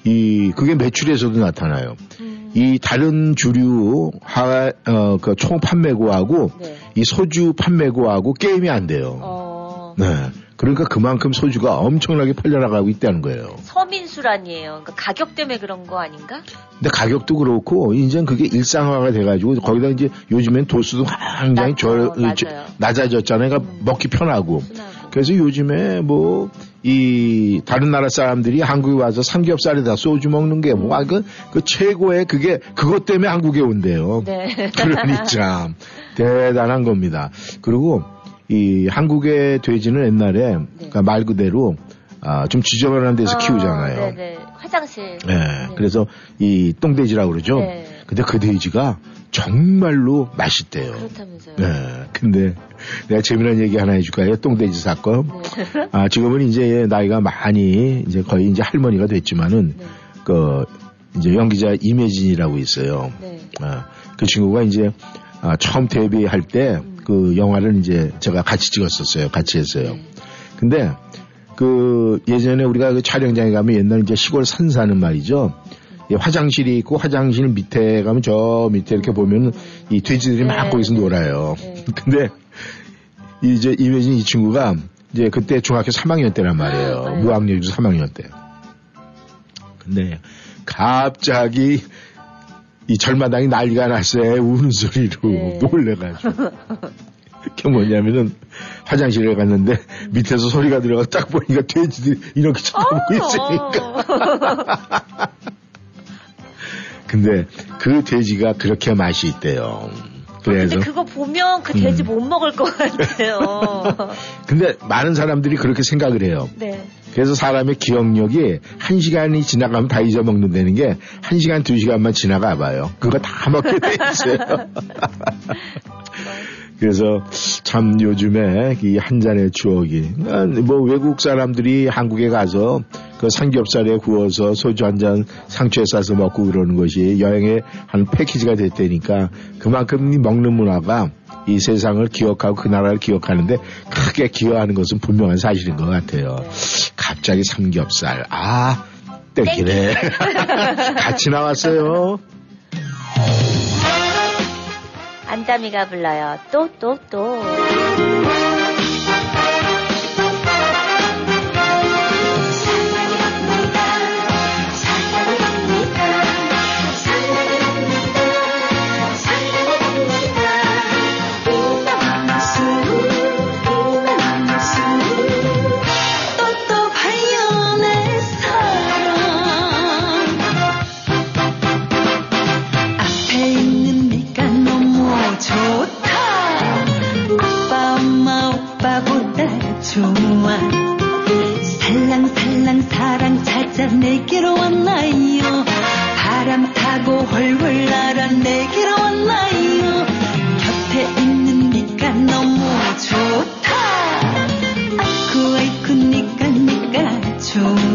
이 그게 매출에서도 나타나요. 음. 이 다른 주류 하 어 그 총 판매고하고 네. 이 소주 판매고하고 게임이 안 돼요. 어. 네. 그러니까 그만큼 소주가 엄청나게 팔려나가고 있다는 거예요. 서민수란이에요. 그러니까 가격 때문에 그런 거 아닌가? 근데 가격도 그렇고 이제 그게 일상화가 돼가지고 거기다 이제 요즘엔 도수도 굉장히 저, 낮아졌잖아요. 그러니까 음. 먹기 편하고. 순하고. 그래서 요즘에 뭐, 이, 다른 나라 사람들이 한국에 와서 삼겹살에다 소주 먹는 게 뭐, 아, 그, 그 최고의 그게, 그것 때문에 한국에 온대요. 네. 그러니 참, 대단한 겁니다. 그리고 이 한국의 돼지는 옛날에, 네. 그러니까 말 그대로, 아, 좀 지저분한 데서 어, 키우잖아요. 네네. 화장실. 네. 네. 그래서 이 똥돼지라고 그러죠. 네. 근데 그 돼지가 정말로 맛있대요. 그렇다면서요. 네. 근데 내가 재미난 얘기 하나 해줄까요? 똥돼지 사건. 네. 아, 지금은 이제 나이가 많이 이제 거의 이제 할머니가 됐지만은 네. 그 이제 연기자 이매진이라고 있어요. 네. 아, 그 친구가 이제 아, 처음 데뷔할 때그 음. 영화를 이제 제가 같이 찍었었어요. 같이 했어요. 네. 근데 그 예전에 우리가 그 촬영장에 가면 옛날 이제 시골 산사는 말이죠. 화장실이 있고 화장실 밑에 가면 저 밑에 이렇게 보면 이 돼지들이 막 네. 거기서 놀아요. 네. 근데 이제 이매진 이 친구가 이제 그때 중학교 3학년 때란 말이에요. 네. 무학년이죠 3학년 때. 근데 갑자기 이 절마당이 난리가 났어요. 우는 소리로 네. 놀래가지고. 그게 뭐냐면은 화장실에 갔는데 밑에서 소리가 들어가 딱 보니까 돼지들이 이렇게 쳐다보고 있으니까. 근데 그 돼지가 그렇게 맛이 있대요. 그래서 근데 그거 보면 그 돼지 음. 못 먹을 것 같아요. 근데 많은 사람들이 그렇게 생각을 해요. 네. 그래서 사람의 기억력이 한 시간이 지나가면 다 잊어먹는다는 게 한 시간 두 시간만 지나가 봐요. 그거 다 먹게 돼 있어요. 그래서 참 요즘에 이 한 잔의 추억이 뭐 외국 사람들이 한국에 가서 그 삼겹살에 구워서 소주 한 잔 상추에 싸서 먹고 그러는 것이 여행의 한 패키지가 됐다니까 그만큼 먹는 문화가 이 세상을 기억하고 그 나라를 기억하는데 크게 기여하는 것은 분명한 사실인 것 같아요. 네. 갑자기 삼겹살 아 땡기네 같이 나왔어요. 안다미가 불러요. 또, 또, 또. 찾아 내게로 왔나요? 바람 타고 훨훨 날아 내게로 왔나요? 곁에 있는 니가 너무 좋다. 아이쿠 아이쿠 니가 니가 좋아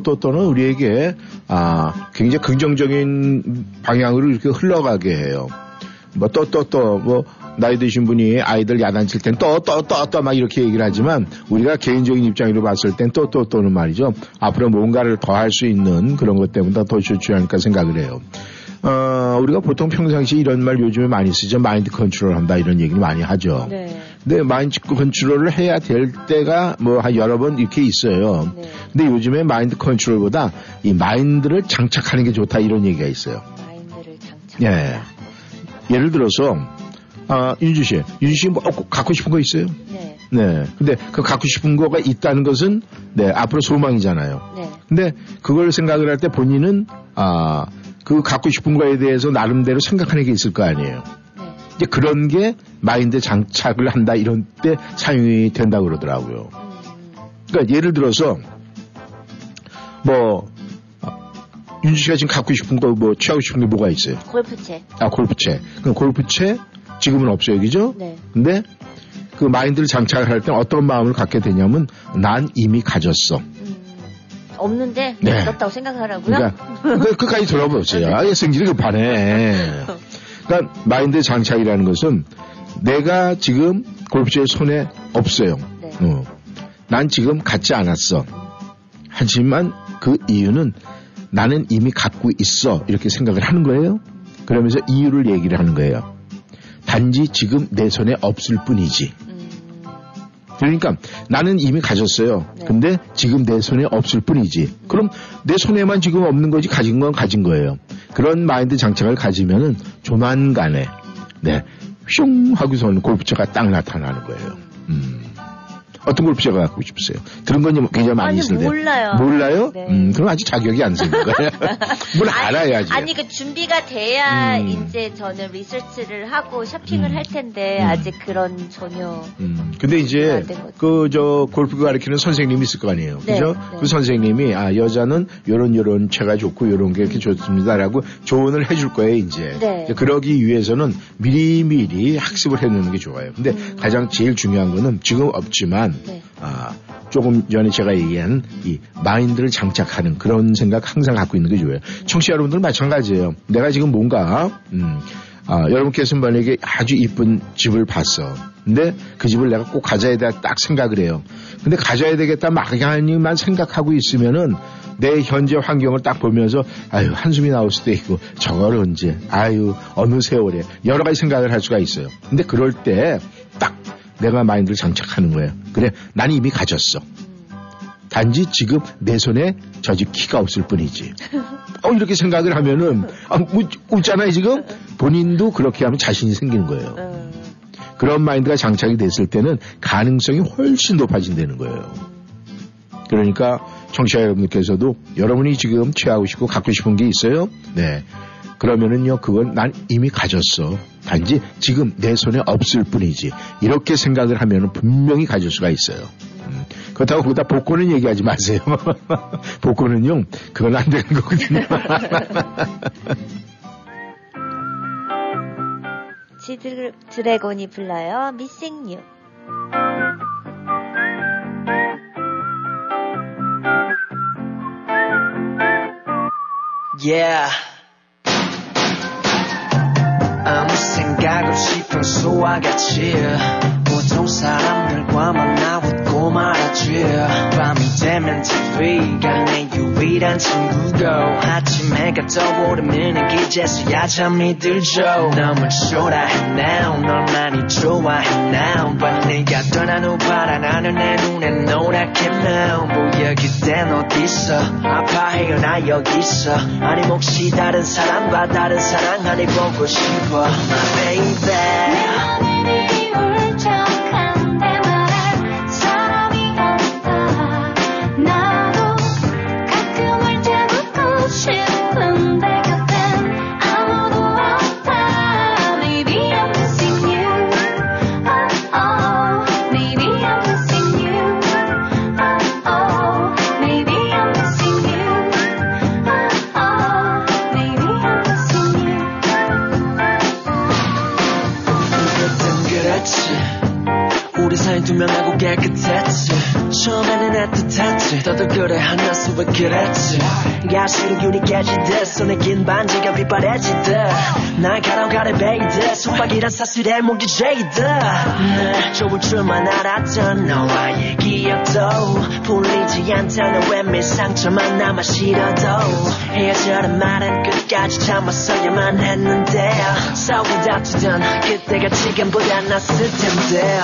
또. 뭐, 또, 또, 또는 우리에게, 아, 굉장히 긍정적인 방향으로 이렇게 흘러가게 해요. 뭐, 또, 또, 또, 뭐, 나이 드신 분이 아이들 야단칠 땐 또, 또, 또, 또, 막 이렇게 얘기를 하지만, 우리가 개인적인 입장으로 봤을 땐 또, 또, 또는 말이죠. 앞으로 뭔가를 더 할 수 있는 그런 것 때문에 더 좋지 않을까 생각을 해요. 어, 우리가 보통 평상시 이런 말 요즘에 많이 쓰죠. 마인드 컨트롤 한다 이런 얘기를 많이 하죠. 네. 근데 마인드 컨트롤을 해야 될 때가 뭐 한 여러 번 이렇게 있어요. 네. 근데 요즘에 마인드 컨트롤보다 이 마인드를 장착하는 게 좋다 이런 얘기가 있어요. 마인드를 장착. 예. 예를 들어서 아, 윤주 씨, 윤주 씨 뭐 갖고 싶은 거 있어요? 네. 네. 근데 그 갖고 싶은 거가 있다는 것은 네, 앞으로 소망이잖아요. 네. 근데 그걸 생각을 할 때 본인은 아, 그 갖고 싶은 거에 대해서 나름대로 생각하는 게 있을 거 아니에요. 네. 이제 그런 게 마인드 장착을 한다 이런 때 사용이 된다고 그러더라고요. 그러니까 예를 들어서 뭐 윤주 씨가 지금 갖고 싶은 거 뭐 취하고 싶은 게 뭐가 있어요? 골프채. 아 골프채. 그럼 골프채 지금은 없어요, 그죠? 네. 근데 그 마인드를 장착을 할때 어떤 마음을 갖게 되냐면 난 이미 가졌어. 없는데 네. 얻었다고 생각하라고요? 그러니까 그, 끝까지 들어보세요. 아예 성질이 급하네. 그러니까 마인드 장착이라는 것은 내가 지금 골프채 손에 없어요. 네. 어. 난 지금 갖지 않았어. 하지만 그 이유는 나는 이미 갖고 있어. 이렇게 생각을 하는 거예요. 그러면서 이유를 얘기를 하는 거예요. 단지 지금 내 손에 없을 뿐이지. 그러니까 나는 이미 가졌어요. 네. 근데 지금 내 손에 없을 뿐이지. 그럼 내 손에만 지금 없는 거지 가진 건 가진 거예요. 그런 마인드 장착을 가지면은 조만간에 네, 슝 하고서는 골프채가 딱 나타나는 거예요. 음. 어떤 걸 피자가 갖고 싶으세요? 들은 건 굉장히 많이 있을 때. 몰라요. 몰라요? 네. 음, 그럼 아직 자격이 안 생긴 거예요. 뭘 알아야지. 아니, 그 준비가 돼야 음. 이제 저는 리서치를 하고 쇼핑을 음. 할 텐데, 음. 아직 그런 전혀. 음. 근데 이제, 그, 저, 골프 가르치는 선생님이 있을 거 아니에요. 네. 그죠? 네. 그 선생님이, 아, 여자는 요런 요런 채가 좋고 요런 게 이렇게 좋습니다라고 조언을 해줄 거예요, 이제. 네. 그러기 위해서는 미리미리 학습을 해놓는 게 좋아요. 근데 음. 가장 제일 중요한 거는 지금 없지만, 네. 아, 조금 전에 제가 얘기한 이 마인드를 장착하는 그런 생각 항상 갖고 있는 게 좋아요. 청취자 여러분들 마찬가지예요. 내가 지금 뭔가 음, 아, 여러분께서 만약에 아주 이쁜 집을 봤어. 근데 그 집을 내가 꼭 가져야 돼딱 생각을 해요. 근데 가져야 되겠다 막연히만 생각하고 있으면은 내 현재 환경을 딱 보면서 아유 한숨이 나올 수도 있고 저걸 언제 아유 어느 세월에 여러 가지 생각을 할 수가 있어요. 근데 그럴 때 딱 내가 마인드를 장착하는 거예요. 그래, 난 이미 가졌어. 단지 지금 내 손에 저집 키가 없을 뿐이지. 어, 이렇게 생각을 하면은, 아, 뭐, 웃잖아요, 지금? 본인도 그렇게 하면 자신이 생기는 거예요. 그런 마인드가 장착이 됐을 때는 가능성이 훨씬 높아진다는 거예요. 그러니까 청취자 여러분께서도 여러분이 지금 취하고 싶고 갖고 싶은 게 있어요? 네. 그러면은요, 그건 난 이미 가졌어. 단지 지금 내 손에 없을 뿐이지. 이렇게 생각을 하면 분명히 가질 수가 있어요. 음, 그렇다고 거기다 복권은 얘기하지 마세요. 복권은요, 그건 안 되는 거거든요. 지드 드래곤이 불러요. 미싱 유. Yeah. 아무 생각 없이 평소와 같이 보통 사람들과 만나 웃고 말았지. 밤이 되면 TV가 내 유일한 친구고 아침 해가 떠오르면 기제서야 잠이 들죠 너무 초라해 now 널 많이 좋아해 now but 네가 떠난 후 바라나는 내 눈엔 노랗게 now 뭐야 그땐 어딨어 아파해요? 나 여기 있어. 아니 혹시 다른 사람과 다른 사랑 하니 보고 싶어. My baby 왜 그랬지. 윤이 깨지듯 손에 긴 반지가 휘파래지듯 날가로 가래 베이듯 속박이란 사슬에 목이 죄이듯 날 좋을 줄만 알았던 너와의 기억도 풀리지 않다는 외밀 상처만 남아 싫어도 헤어져란 말은 끝까지 참았어야만 했는데 싸우고 다투던 그때가 지금보다 낫을 텐데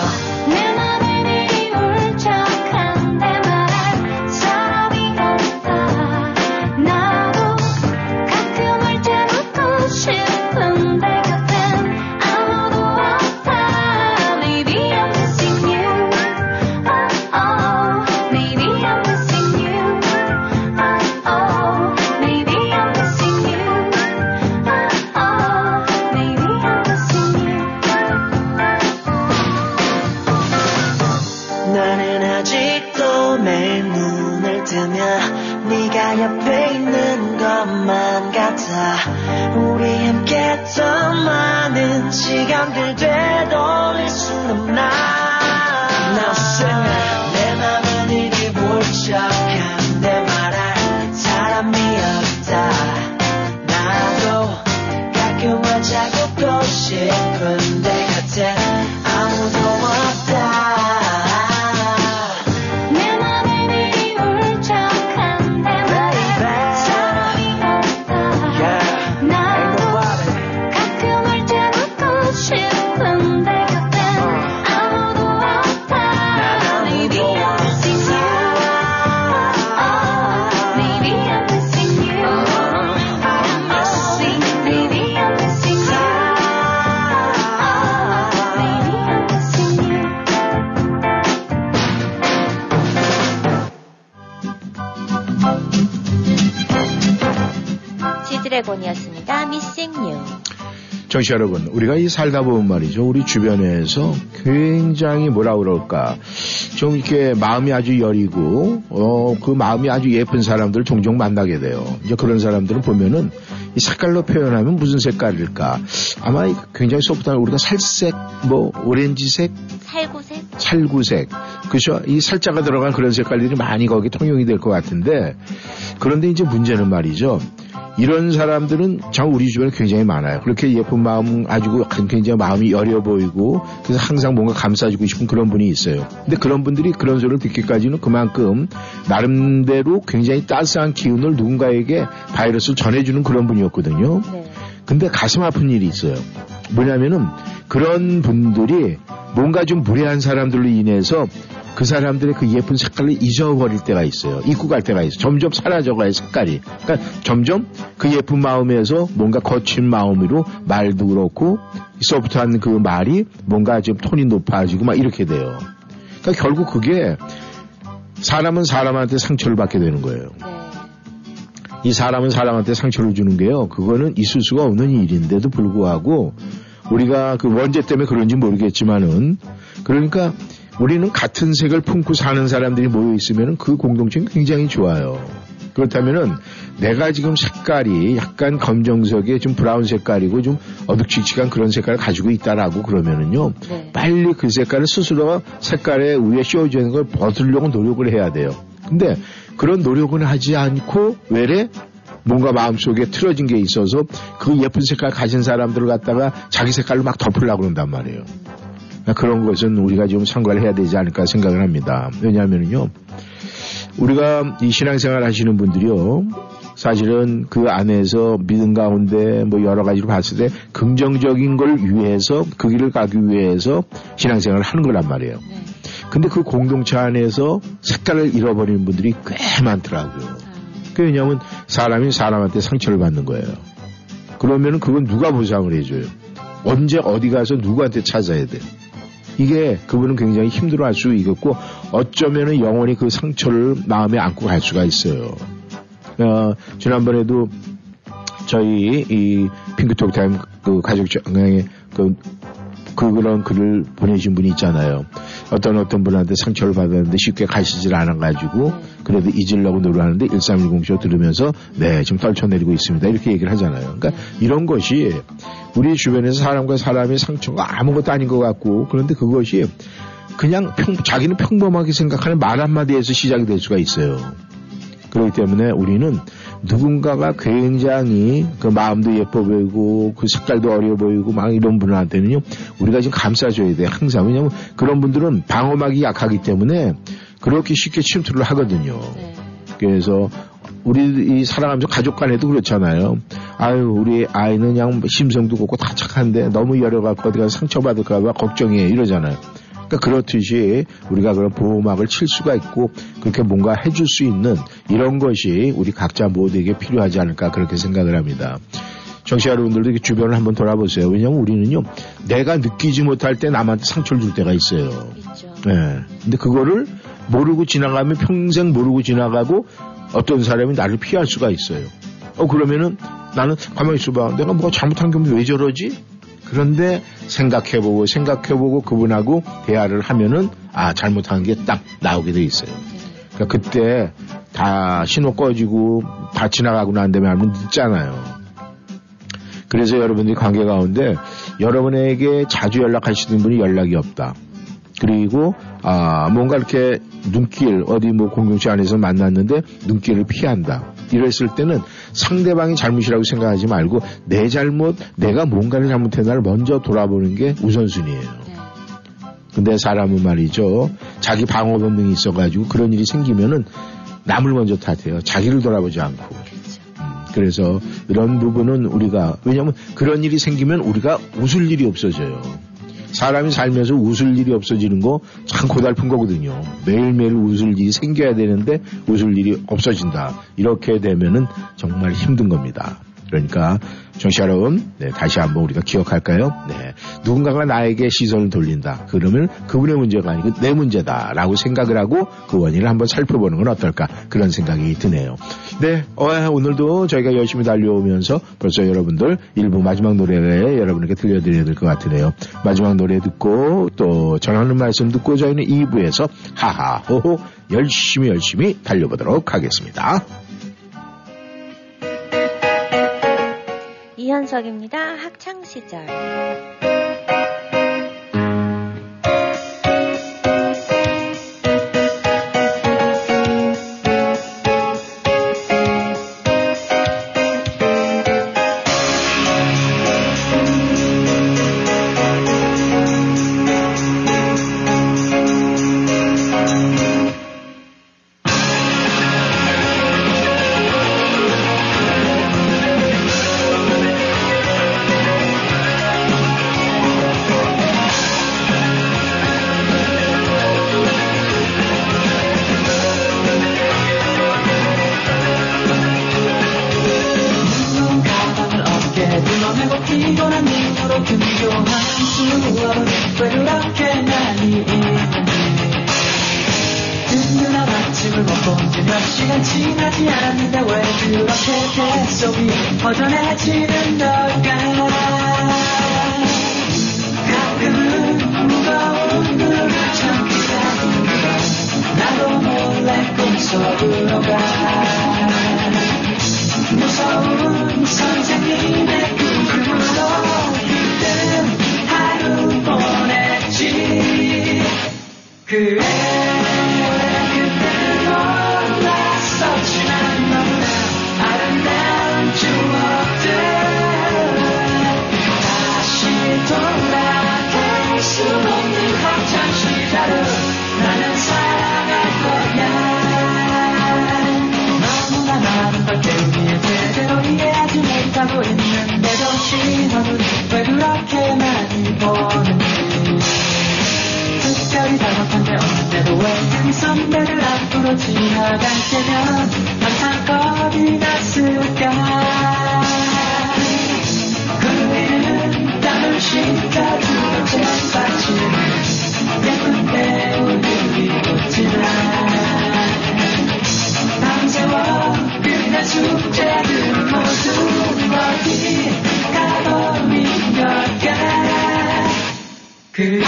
정치 여러분, 우리가 이 살다 보면 말이죠. 우리 주변에서 굉장히 뭐라 그럴까. 좀 이렇게 마음이 아주 여리고, 어, 그 마음이 아주 예쁜 사람들을 종종 만나게 돼요. 이제 그런 사람들을 보면은 이 색깔로 표현하면 무슨 색깔일까. 아마 굉장히 소프트한 우리가 살색, 뭐, 오렌지색, 살구색? 찰구색. 그죠? 이 살자가 들어간 그런 색깔들이 많이 거기 통용이 될 것 같은데, 그런데 이제 문제는 말이죠. 이런 사람들은 참 우리 주변에 굉장히 많아요. 그렇게 예쁜 마음 가지고 굉장히 마음이 여려 보이고 그래서 항상 뭔가 감싸주고 싶은 그런 분이 있어요. 근데 그런 분들이 그런 소리를 듣기까지는 그만큼 나름대로 굉장히 따스한 기운을 누군가에게 바이러스를 전해주는 그런 분이었거든요. 네. 근데 가슴 아픈 일이 있어요. 뭐냐면은 그런 분들이 뭔가 좀 무례한 사람들로 인해서 그 사람들의 그 예쁜 색깔을 잊어버릴 때가 있어요. 잊고 갈 때가 있어요. 점점 사라져가요, 색깔이. 그러니까 점점 그 예쁜 마음에서 뭔가 거친 마음으로 말도 그렇고 소프트한 그 말이 뭔가 좀 톤이 높아지고 막 이렇게 돼요. 그러니까 결국 그게 사람은 사람한테 상처를 받게 되는 거예요. 네. 이 사람은 사람한테 상처를 주는 게요. 그거는 있을 수가 없는 일인데도 불구하고 우리가 그 원죄 때문에 그런지 모르겠지만은 그러니까 우리는 같은 색을 품고 사는 사람들이 모여 있으면 그 공동체는 굉장히 좋아요. 그렇다면은 내가 지금 색깔이 약간 검정색에 좀 브라운 색깔이고 좀 어둑칙칙한 그런 색깔을 가지고 있다라고 그러면은요. 네. 빨리 그 색깔을 스스로가 색깔에 위에 씌워져 있는 걸 벗으려고 노력을 해야 돼요. 근데 그런 노력은 하지 않고 왜래? 뭔가 마음속에 틀어진 게 있어서 그 예쁜 색깔 가진 사람들을 갖다가 자기 색깔로 막 덮으려고 그런단 말이에요. 그런 것은 우리가 좀 참고를 해야 되지 않을까 생각을 합니다. 왜냐하면요. 우리가 이 신앙생활 하시는 분들이요. 사실은 그 안에서 믿음 가운데 뭐 여러 가지로 봤을 때 긍정적인 걸 위해서 그 길을 가기 위해서 신앙생활을 하는 거란 말이에요. 네. 근데 그 공동체 안에서 색깔을 잃어버리는 분들이 꽤 많더라고요. 아, 그 왜냐하면 사람이 사람한테 상처를 받는 거예요. 그러면은 그건 누가 보상을 해줘요? 언제 어디 가서 누구한테 찾아야 돼? 이게 그분은 굉장히 힘들어할 수 있겠고 어쩌면은 영원히 그 상처를 마음에 안고 갈 수가 있어요. 어, 지난번에도 저희 이 핑크톡 타임 그 가족 정강에 그, 그 그런 글을 보내신 분이 있잖아요. 어떤 어떤 분한테 상처를 받았는데 쉽게 가시질 않아가지고 그래도 잊으려고 노력하는데 1310 쇼 들으면서 네 지금 떨쳐내리고 있습니다 이렇게 얘기를 하잖아요. 그러니까 이런 것이 우리 주변에서 사람과 사람의 상처가 아무것도 아닌 것 같고 그런데 그것이 그냥 평, 자기는 평범하게 생각하는 말 한마디에서 시작이 될 수가 있어요. 그렇기 때문에 우리는 누군가가 굉장히 그 마음도 예뻐 보이고 그 색깔도 어려 보이고 막 이런 분한테는요 우리가 지금 감싸줘야 돼요 항상 왜냐면 그런 분들은 방어막이 약하기 때문에 그렇게 쉽게 침투를 하거든요. 네. 그래서 우리 이 사랑하면서 가족 간에도 그렇잖아요. 아유 우리 아이는 그냥 심성도 곱고 다 착한데 너무 열어갖고 어디가 상처받을까봐 걱정해 이러잖아요. 그러니까 그렇듯이 우리가 그런 보호막을 칠 수가 있고 그렇게 뭔가 해줄 수 있는 이런 것이 우리 각자 모두에게 필요하지 않을까 그렇게 생각을 합니다. 정치 여러분들도 주변을 한번 돌아보세요. 왜냐하면 우리는요, 내가 느끼지 못할 때 남한테 상처를 줄 때가 있어요. 있죠. 예. 근데 그거를 모르고 지나가면 평생 모르고 지나가고 어떤 사람이 나를 피할 수가 있어요. 어, 그러면은 나는 가만히 있어봐. 내가 뭐 잘못한 게 왜 저러지? 그런데 생각해보고 생각해보고 그분하고 대화를 하면은 아, 잘못한 게 딱 나오게 돼 있어요. 그러니까 그때 다 신호 꺼지고 다 지나가고 난 다음에 하면 늦잖아요. 그래서 여러분들이 관계 가운데 여러분에게 자주 연락하시는 분이 연락이 없다. 그리고 아 뭔가 이렇게 눈길 어디 뭐 공동체 안에서 만났는데 눈길을 피한다. 이랬을 때는 상대방이 잘못이라고 생각하지 말고 내 잘못, 내가 뭔가를 잘못했나를 먼저 돌아보는 게 우선순위예요. 네. 근데 사람은 말이죠. 자기 방어 본능이 있어가지고 그런 일이 생기면은 남을 먼저 탓해요. 자기를 돌아보지 않고. 그렇죠. 음, 그래서 이런 부분은 우리가 왜냐하면 그런 일이 생기면 우리가 웃을 일이 없어져요. 사람이 살면서 웃을 일이 없어지는 거 참 고달픈 거거든요. 매일매일 웃을 일이 생겨야 되는데 웃을 일이 없어진다. 이렇게 되면은 정말 힘든 겁니다. 그러니까 정씨 여러분, 네, 다시 한번 우리가 기억할까요? 네, 누군가가 나에게 시선을 돌린다. 그러면 그분의 문제가 아니고 내 문제다라고 생각을 하고 그 원인을 한번 살펴보는 건 어떨까 그런 생각이 드네요. 네, 어, 오늘도 저희가 열심히 달려오면서 벌써 여러분들 일부 마지막 노래를 여러분에게 들려드려야 될 것 같으네요. 마지막 노래 듣고 또 전하는 말씀 듣고 저희는 2부에서 하하호호 열심히 열심히 달려보도록 하겠습니다. 이현석입니다. 학창 시절. 그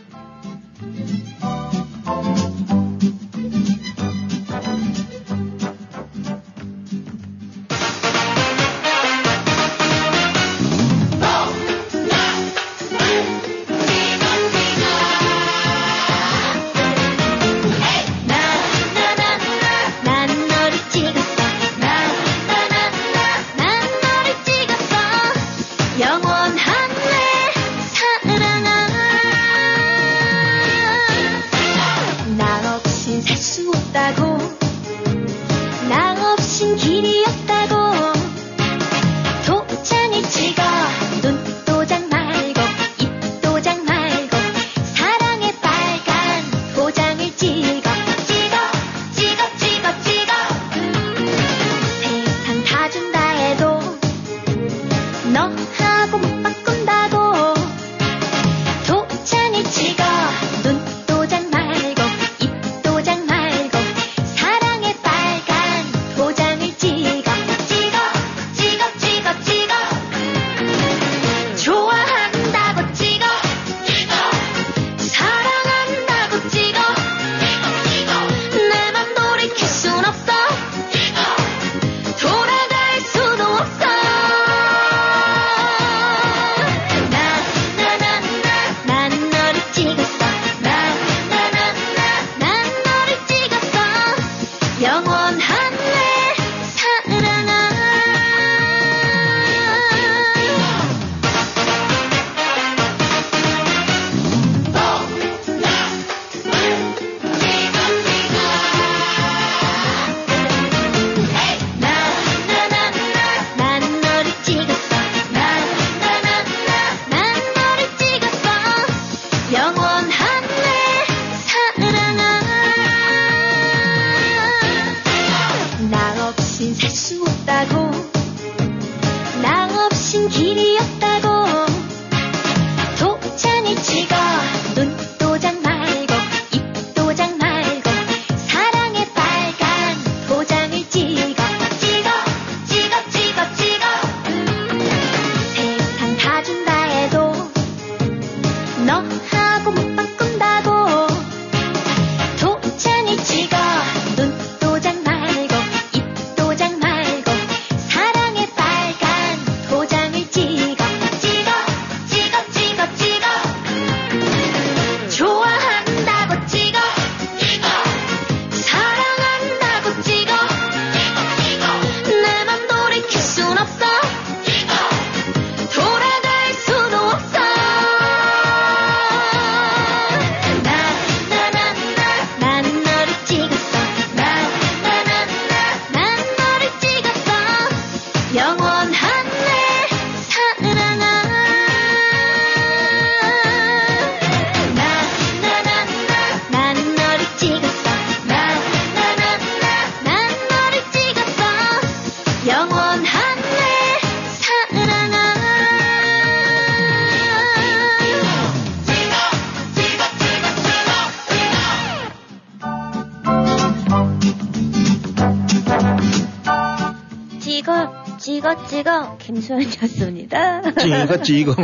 김소연이었습니다. 찍어 찍어.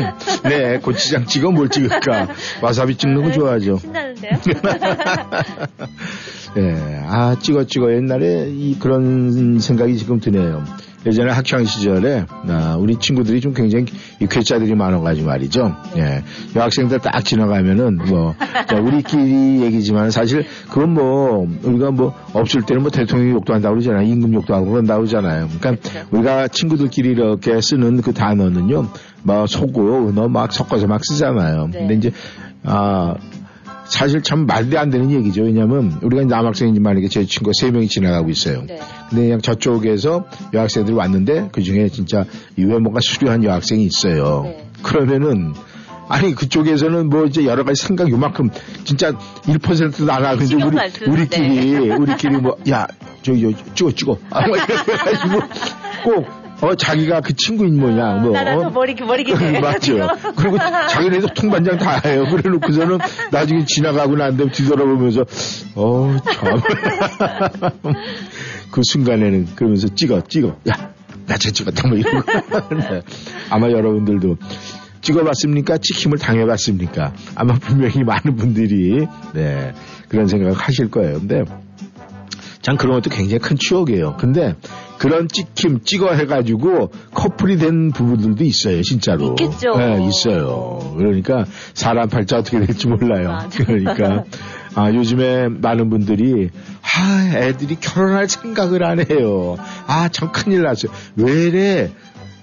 네, 고추장 찍어 뭘 찍을까? 와사비 찍는 거 좋아하죠. 신나는데요? 예, 아, 찍어 찍어. 옛날에 이 그런 생각이 지금 드네요. 예전에 학창 시절에 아, 우리 친구들이 좀 굉장히 이 괴짜들이 많아가지고 말이죠. 예, 여학생들 딱 지나가면은 뭐 자, 우리끼리 얘기지만 사실 그건 뭐 우리가 뭐 없을 때는 뭐 대통령 욕도 한다고 그러잖아요. 임금 욕도 하고 그런다고 그러잖아요. 그러니까 우리가 친구들끼리 이렇게 쓰는 그 단어는요, 뭐 소고, 은어 막 섞어서 막 쓰잖아요. 네. 근데 이제 아 사실 참 말도 안 되는 얘기죠. 왜냐면 우리가 남학생인지 만약에 제 친구가 세 명이 지나가고 있어요. 네. 근데 그냥 저쪽에서 여학생들이 왔는데 그 중에 진짜 이 외모가 수려한 여학생이 있어요. 네. 그러면은 아니 그쪽에서는 뭐 이제 여러 가지 생각 요만큼 진짜 1%도 안 하고 이제 신경 우리. 우리끼리 우리끼리 뭐 야 저기 저, 찍어 찍어 아, 뭐 이래가지고 꼭 어, 자기가 그 친구인 모양, 뭐. 나라서 어? 머리, 머리기 맞죠. 그리고 자기네도 통반장 다 해요. 그래 놓고서는 나중에 지나가고 난 다음에 뒤돌아보면서, 어, 참. 그 순간에는 그러면서 찍어, 찍어. 야, 나저 찍었다, 뭐 이러고. 네. 아마 여러분들도 찍어봤습니까? 찍힘을 당해봤습니까? 아마 분명히 많은 분들이, 네, 그런 생각을 하실 거예요. 근데, 참 그런 것도 굉장히 큰 추억이에요. 근데 그런 찍힘 찍어 해가지고 커플이 된 부부들도 있어요, 진짜로. 있겠죠. 네, 있어요. 그러니까 사람 팔자 어떻게 될지 몰라요. 맞아요. 그러니까 아, 요즘에 많은 분들이 아, 애들이 결혼할 생각을 안 해요. 아, 참 큰일 났어요. 왜래?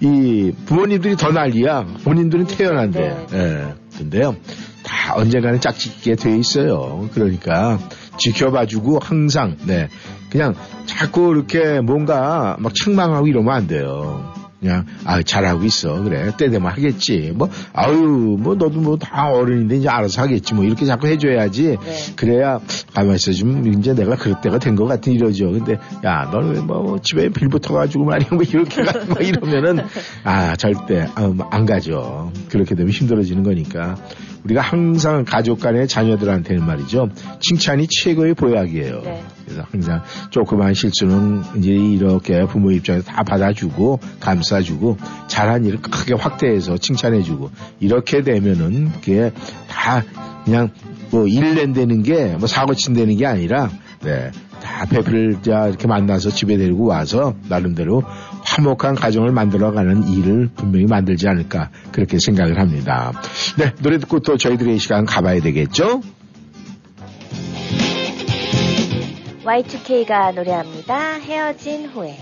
이 부모님들이 더 난리야. 본인들은 태어난대. 예. 근데요. 다 언젠가는 짝짓게 돼 있어요. 그러니까 지켜봐주고 항상 네 그냥 자꾸 이렇게 뭔가 막 책망하고 이러면 안 돼요. 그냥 아 잘하고 있어. 그래. 때 되면 하겠지. 뭐 아유 뭐 너도 뭐 다 어른인데 이제 알아서 하겠지. 뭐 이렇게 자꾸 해줘야지. 네. 그래야 가만 있어. 좀 이제 내가 그럴 때가 된 것 같은 이러죠. 근데 야 너는 왜뭐 집에 빌 붙어가지고 말이야. 뭐 이렇게 막 이러면은 아 절대 아, 안 가죠. 그렇게 되면 힘들어지는 거니까 우리가 항상 가족 간의 자녀들한테는 말이죠 칭찬이 최고의 보약이에요 네. 그래서 항상 조그만 실수는 이제 이렇게 부모 입장에서 다 받아주고 감싸주고 잘한 일을 크게 확대해서 칭찬해주고 이렇게 되면은 그게 다 그냥 뭐 일낸다는 게 뭐 사고 친다는 게 아니라 네. 다 배필을 자 이렇게 만나서 집에 데리고 와서 나름대로 화목한 가정을 만들어가는 일을 분명히 만들지 않을까 그렇게 생각을 합니다. 네 노래 듣고 또 저희들의 시간 가봐야 되겠죠? Y2K가 노래합니다. 헤어진 후에.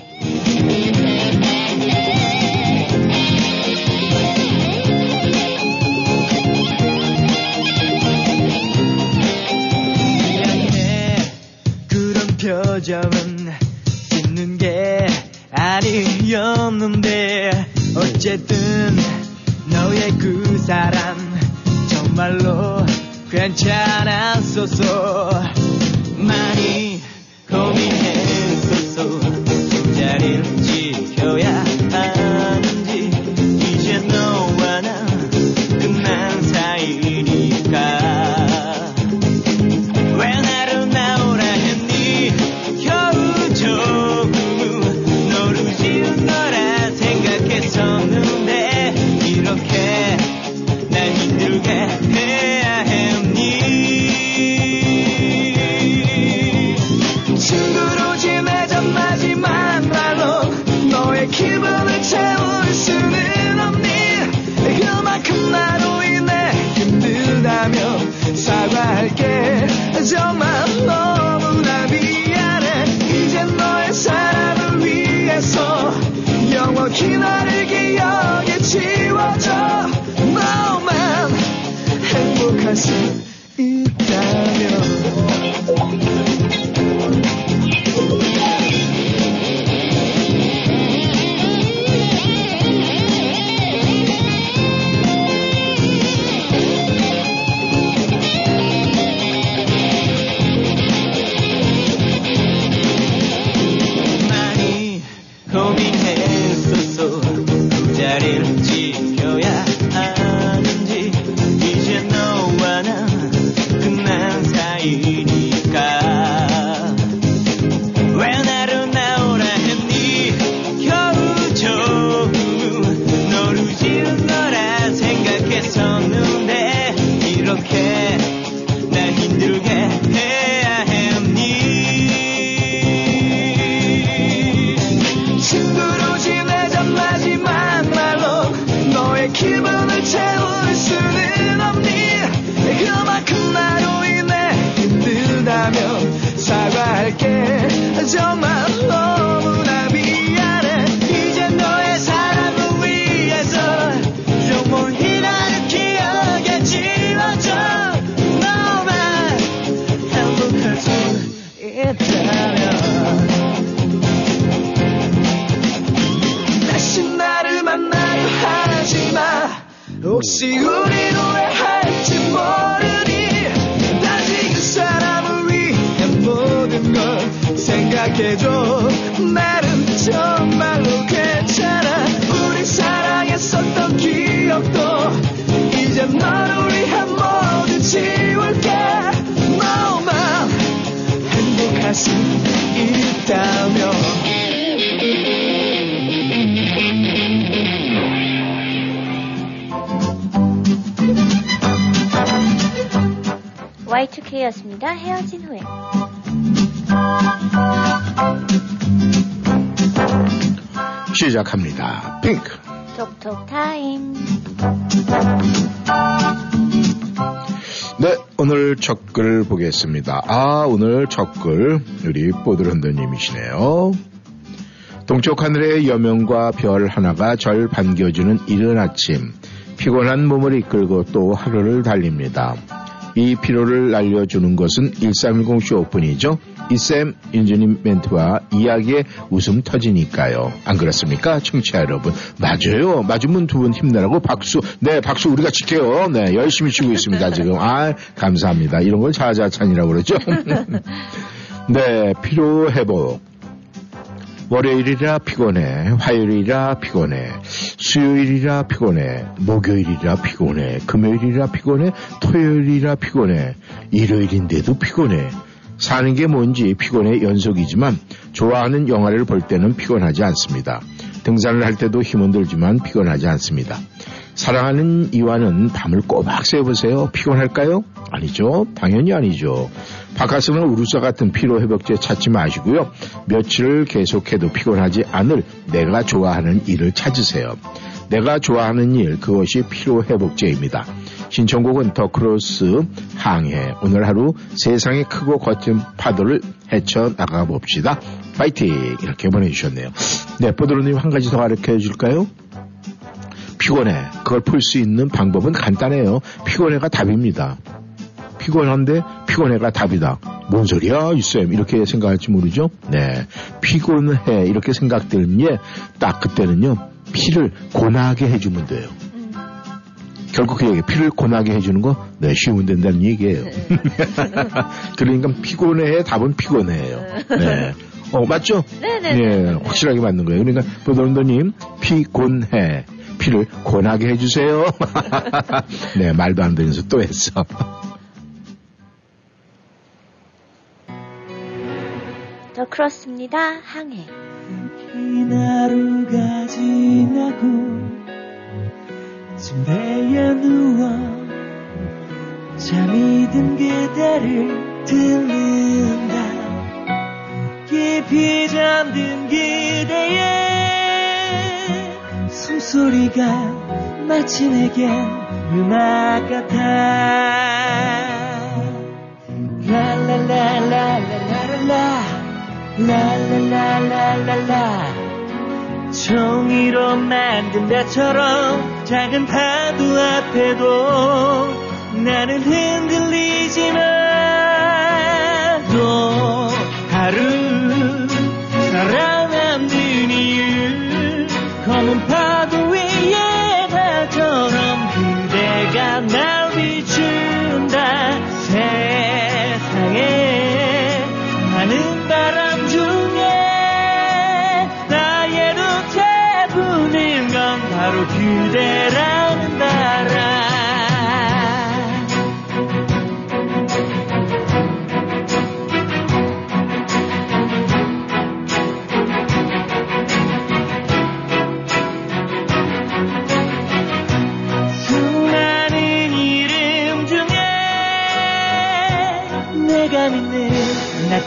미안해 그런 표정은 짓는 게 아니었는데 어쨌든 너의 그 사람 정말로 괜찮았었어. 많이 고민했었어. 두 자리를 영원히 나를 기억에 지워줘 너만 수있 시작합니다. 핑크. 톡톡 타임. 네, 오늘 첫 글 보겠습니다. 아, 오늘 첫 글, 우리 뽀드런더님이시네요. 동쪽 하늘의 여명과 별 하나가 절 반겨주는 이른 아침, 피곤한 몸을 이끌고 또 하루를 달립니다. 이 피로를 날려주는 것은 1310쇼 오픈이죠. 이쌤 윤주님 멘트와 이야기에 웃음 터지니까요. 안 그렇습니까? 청취자 여러분. 맞아요. 맞으면 두 분 힘내라고 박수. 네, 박수 우리가 칠게요. 네, 열심히 치고 있습니다. 지금. 아, 감사합니다. 이런 걸 자자찬이라고 그러죠. 네, 피로 회복. 월요일이라 피곤해, 화요일이라 피곤해, 수요일이라 피곤해, 목요일이라 피곤해, 금요일이라 피곤해, 토요일이라 피곤해, 일요일인데도 피곤해. 사는 게 뭔지 피곤의 연속이지만 좋아하는 영화를 볼 때는 피곤하지 않습니다. 등산을 할 때도 힘은 들지만 피곤하지 않습니다. 사랑하는 이와는 밤을 꼬박 새보세요. 피곤할까요? 아니죠. 당연히 아니죠. 바카스는 우루사 같은 피로 회복제 찾지 마시고요. 며칠을 계속해도 피곤하지 않을 내가 좋아하는 일을 찾으세요. 내가 좋아하는 일, 그것이 피로 회복제입니다. 신청곡은 더 크로스 항해. 오늘 하루 세상에 크고 거친 파도를 헤쳐나가 봅시다. 파이팅! 이렇게 보내주셨네요. 네, 뽀드로님 한 가지 더 가르쳐 줄까요? 피곤해. 그걸 풀 수 있는 방법은 간단해요. 피곤해가 답입니다. 피곤한데 피곤해가 답이다. 뭔 소리야, 이쌤. 이렇게 생각할지 모르죠? 네. 피곤해. 이렇게 생각되는 게딱 그때는요. 피를 고나게 해주면 돼요. 결국 그 얘기, 피를 고나게 해주는 거, 네, 쉬우면 된다는 얘기예요. 그러니까 피곤해, 답은 피곤해예요. 네. 어, 맞죠? 네네. 네, 확실하게 맞는 거예요. 그러니까, 보도런더님, 피곤해. 피를 고나게 해주세요. 네, 말도 안 되면서 또 했어. 더 크로스입니다. 항해. 지나고 침대에 누워 잠이 든 그대를 듣는다. 깊이 잠든 그대의 숨소리가 마치 내겐 음악 같아. 라라라라라라라 라라라라라라. 종이로 만든 배처럼 작은 파도 앞에도 나는 흔들리지만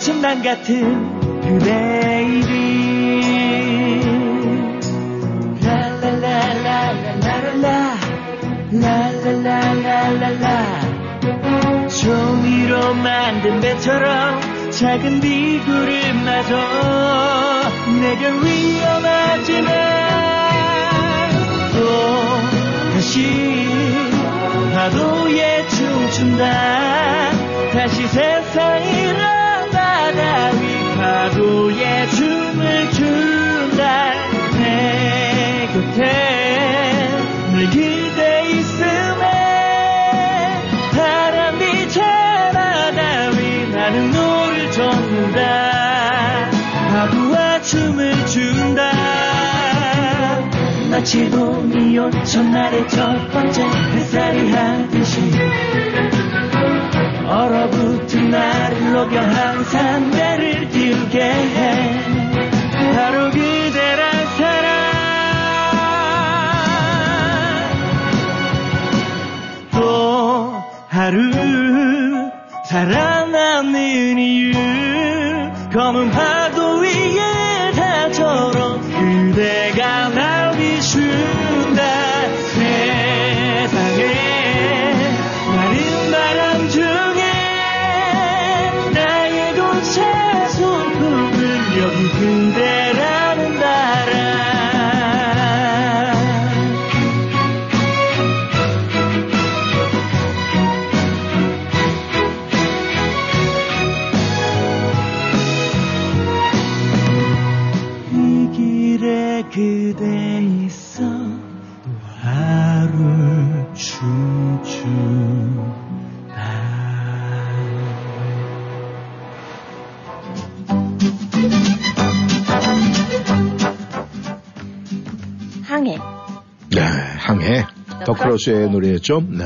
나침반 같은 그대 이름 랄랄랄랄랄랄라 랄랄랄랄랄라. 종이로 만든 배처럼 작은 비구름마저 내겐 위험하지만 또 다시 파도에 춤춘다. 다시 세상이란 바다 위 파도에 춤을 춘다. 내 곁에 늘 그대 있음에 바람 비쳐 바다 위 나는 너를 쫓는다. 파도와 춤을 춘다. 마치 봄이 온 첫날의 첫 번째 햇살이 하듯이 얼어붙은 나를 녹여 항상 배를 띄우게 해. 바로 그대란 사랑. 또 하루 살아남는 이유 검은 파 손품은 더크로스의 노래였죠. 네.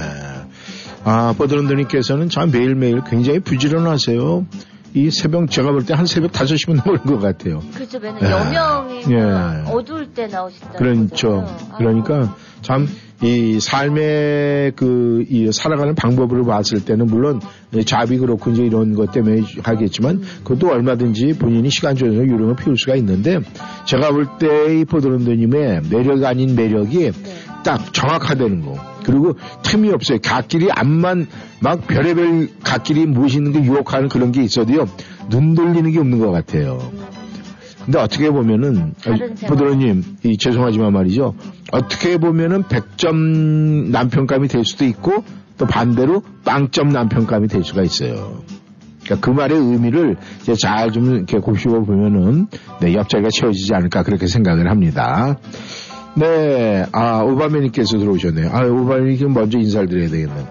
아, 버드런드님께서는 참 매일매일 굉장히 부지런하세요. 이 새벽, 제가 볼 때 한 새벽 5시면 나올 것 같아요. 그죠, 맨날 예. 여명이 예. 어두울 때 나오신다. 그렇죠. 그러니까 참 이 삶의 그 이 살아가는 방법으로 봤을 때는 물론 잡이 그렇고 이제 이런 것 때문에 하겠지만 그것도 얼마든지 본인이 시간 조정해서 요령을 피울 수가 있는데 제가 볼 때 이 포도런드님의 매력 아닌 매력이 딱 정확하다는 거. 그리고 틈이 없어요. 갓길이 암만 막 별의별 갓길이 무엇있는 게 유혹하는 그런 게 있어도요. 눈 돌리는 게 없는 것 같아요. 근데 어떻게 보면은. 보드로님 이 죄송하지만 말이죠. 어떻게 보면은 100점 남편감이 될 수도 있고 또 반대로 빵점 남편감이 될 수가 있어요. 그러니까 그 말의 의미를 이제 잘 좀 이렇게 곱씹어 보면은 네, 옆자리가 채워지지 않을까 그렇게 생각을 합니다. 네, 아 오바메님께서 들어오셨네요. 아 오바메님 먼저 인사를 드려야 되겠네.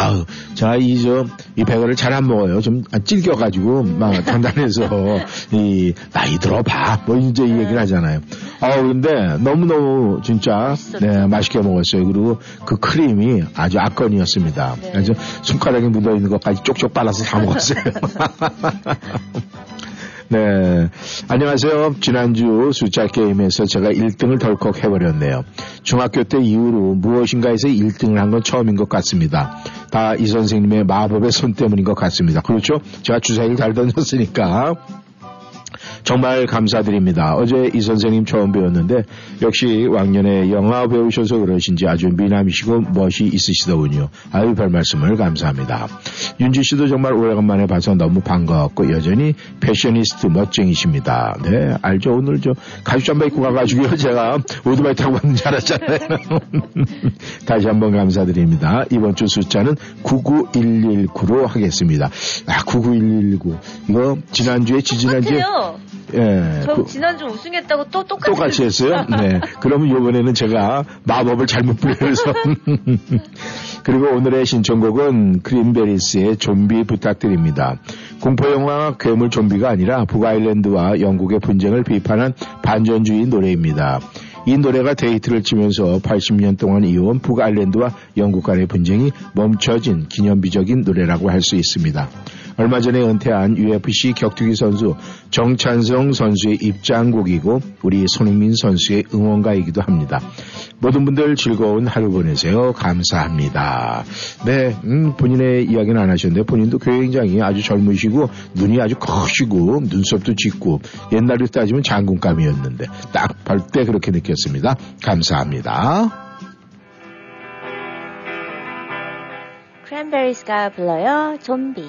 아우, 자, 이, 저, 이 배가를 잘 안 먹어요. 좀 찔겨가지고, 막, 단단해서, 이, 나이 들어봐. 뭐, 이제 이 얘기를 하잖아요. 아우, 근데, 너무너무, 진짜. 네, 맛있게 먹었어요. 그리고 그 크림이 아주 악건이었습니다. 네. 아주 손가락에 묻어있는 것까지 쪽쪽 빨아서 다 먹었어요. 네. 안녕하세요. 지난주 숫자 게임에서 제가 1등을 덜컥 해버렸네요. 중학교 때 이후로 무엇인가에서 1등을 한 건 처음인 것 같습니다. 다 이 선생님의 마법의 손 때문인 것 같습니다. 그렇죠? 제가 주사위를 잘 던졌으니까. 정말 감사드립니다. 어제 이 선생님 처음 배웠는데 역시 왕년에 영화 배우셔서 그러신지 아주 미남이시고 멋이 있으시더군요. 아유 별 말씀을 감사합니다. 윤지 씨도 정말 오래간만에 봐서 너무 반가웠고 여전히 패셔니스트 멋쟁이십니다. 네 알죠. 오늘 저 가죽 잠바 입고 가가지고요 제가 오토바이 타고 왔는 줄 알았잖아요. 다시 한번 감사드립니다. 이번 주 숫자는 99119로 하겠습니다. 아 99119 이거 지난주에 지지난주에 똑같아요. 예. 저 그- 지난주 우승했다고 또 똑같이. 똑같이 했어요? 네. 그러면 이번에는 제가 마법을 잘못 부려서. 그리고 오늘의 신청곡은 크림베리스의 좀비 부탁드립니다. 공포 영화 괴물 좀비가 아니라 북아일랜드와 영국의 분쟁을 비판한 반전주의 노래입니다. 이 노래가 데이트를 치면서 80년 동안 이어온 북아일랜드와 영국 간의 분쟁이 멈춰진 기념비적인 노래라고 할 수 있습니다. 얼마 전에 은퇴한 UFC 격투기 선수 정찬성 선수의 입장곡이고 우리 손흥민 선수의 응원가이기도 합니다. 모든 분들 즐거운 하루 보내세요. 감사합니다. 네, 음, 본인의 이야기는 안 하셨는데 본인도 굉장히 아주 젊으시고 눈이 아주 커시고 눈썹도 짙고 옛날로 따지면 장군감이었는데 딱 볼 때 그렇게 느꼈습니다. 감사합니다. 크랜베리스가 불러요. 좀비.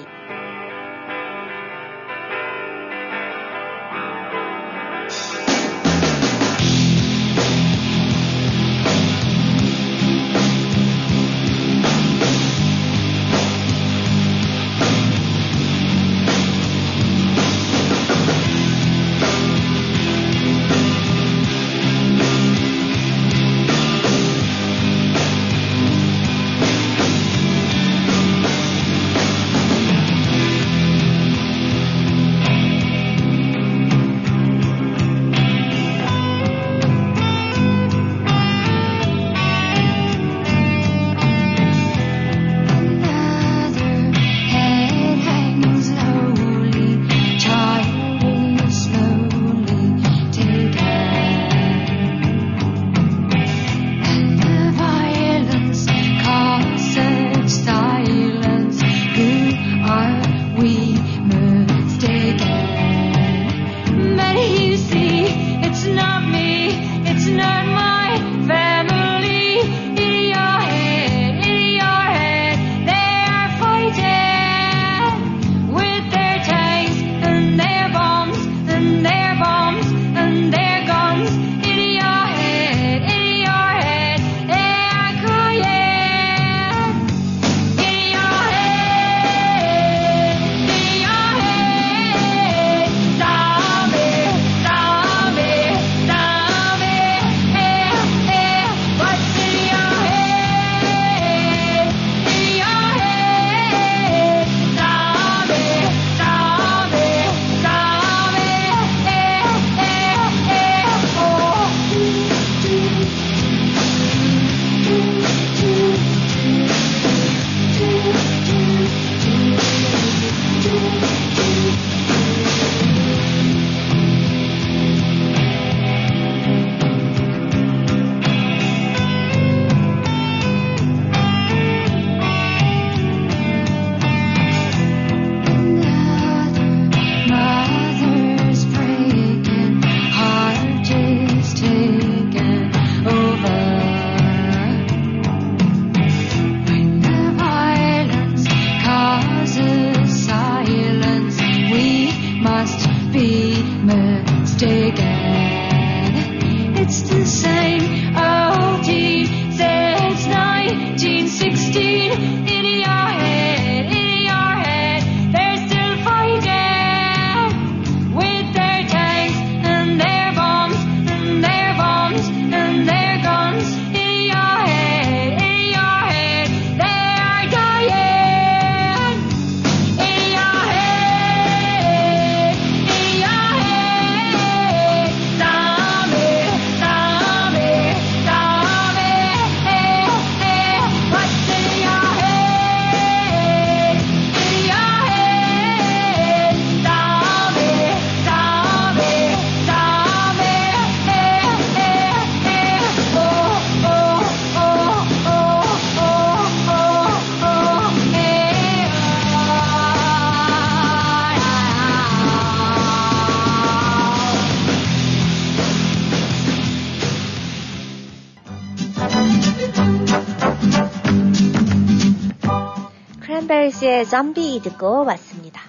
의 좀비 듣고 왔습니다.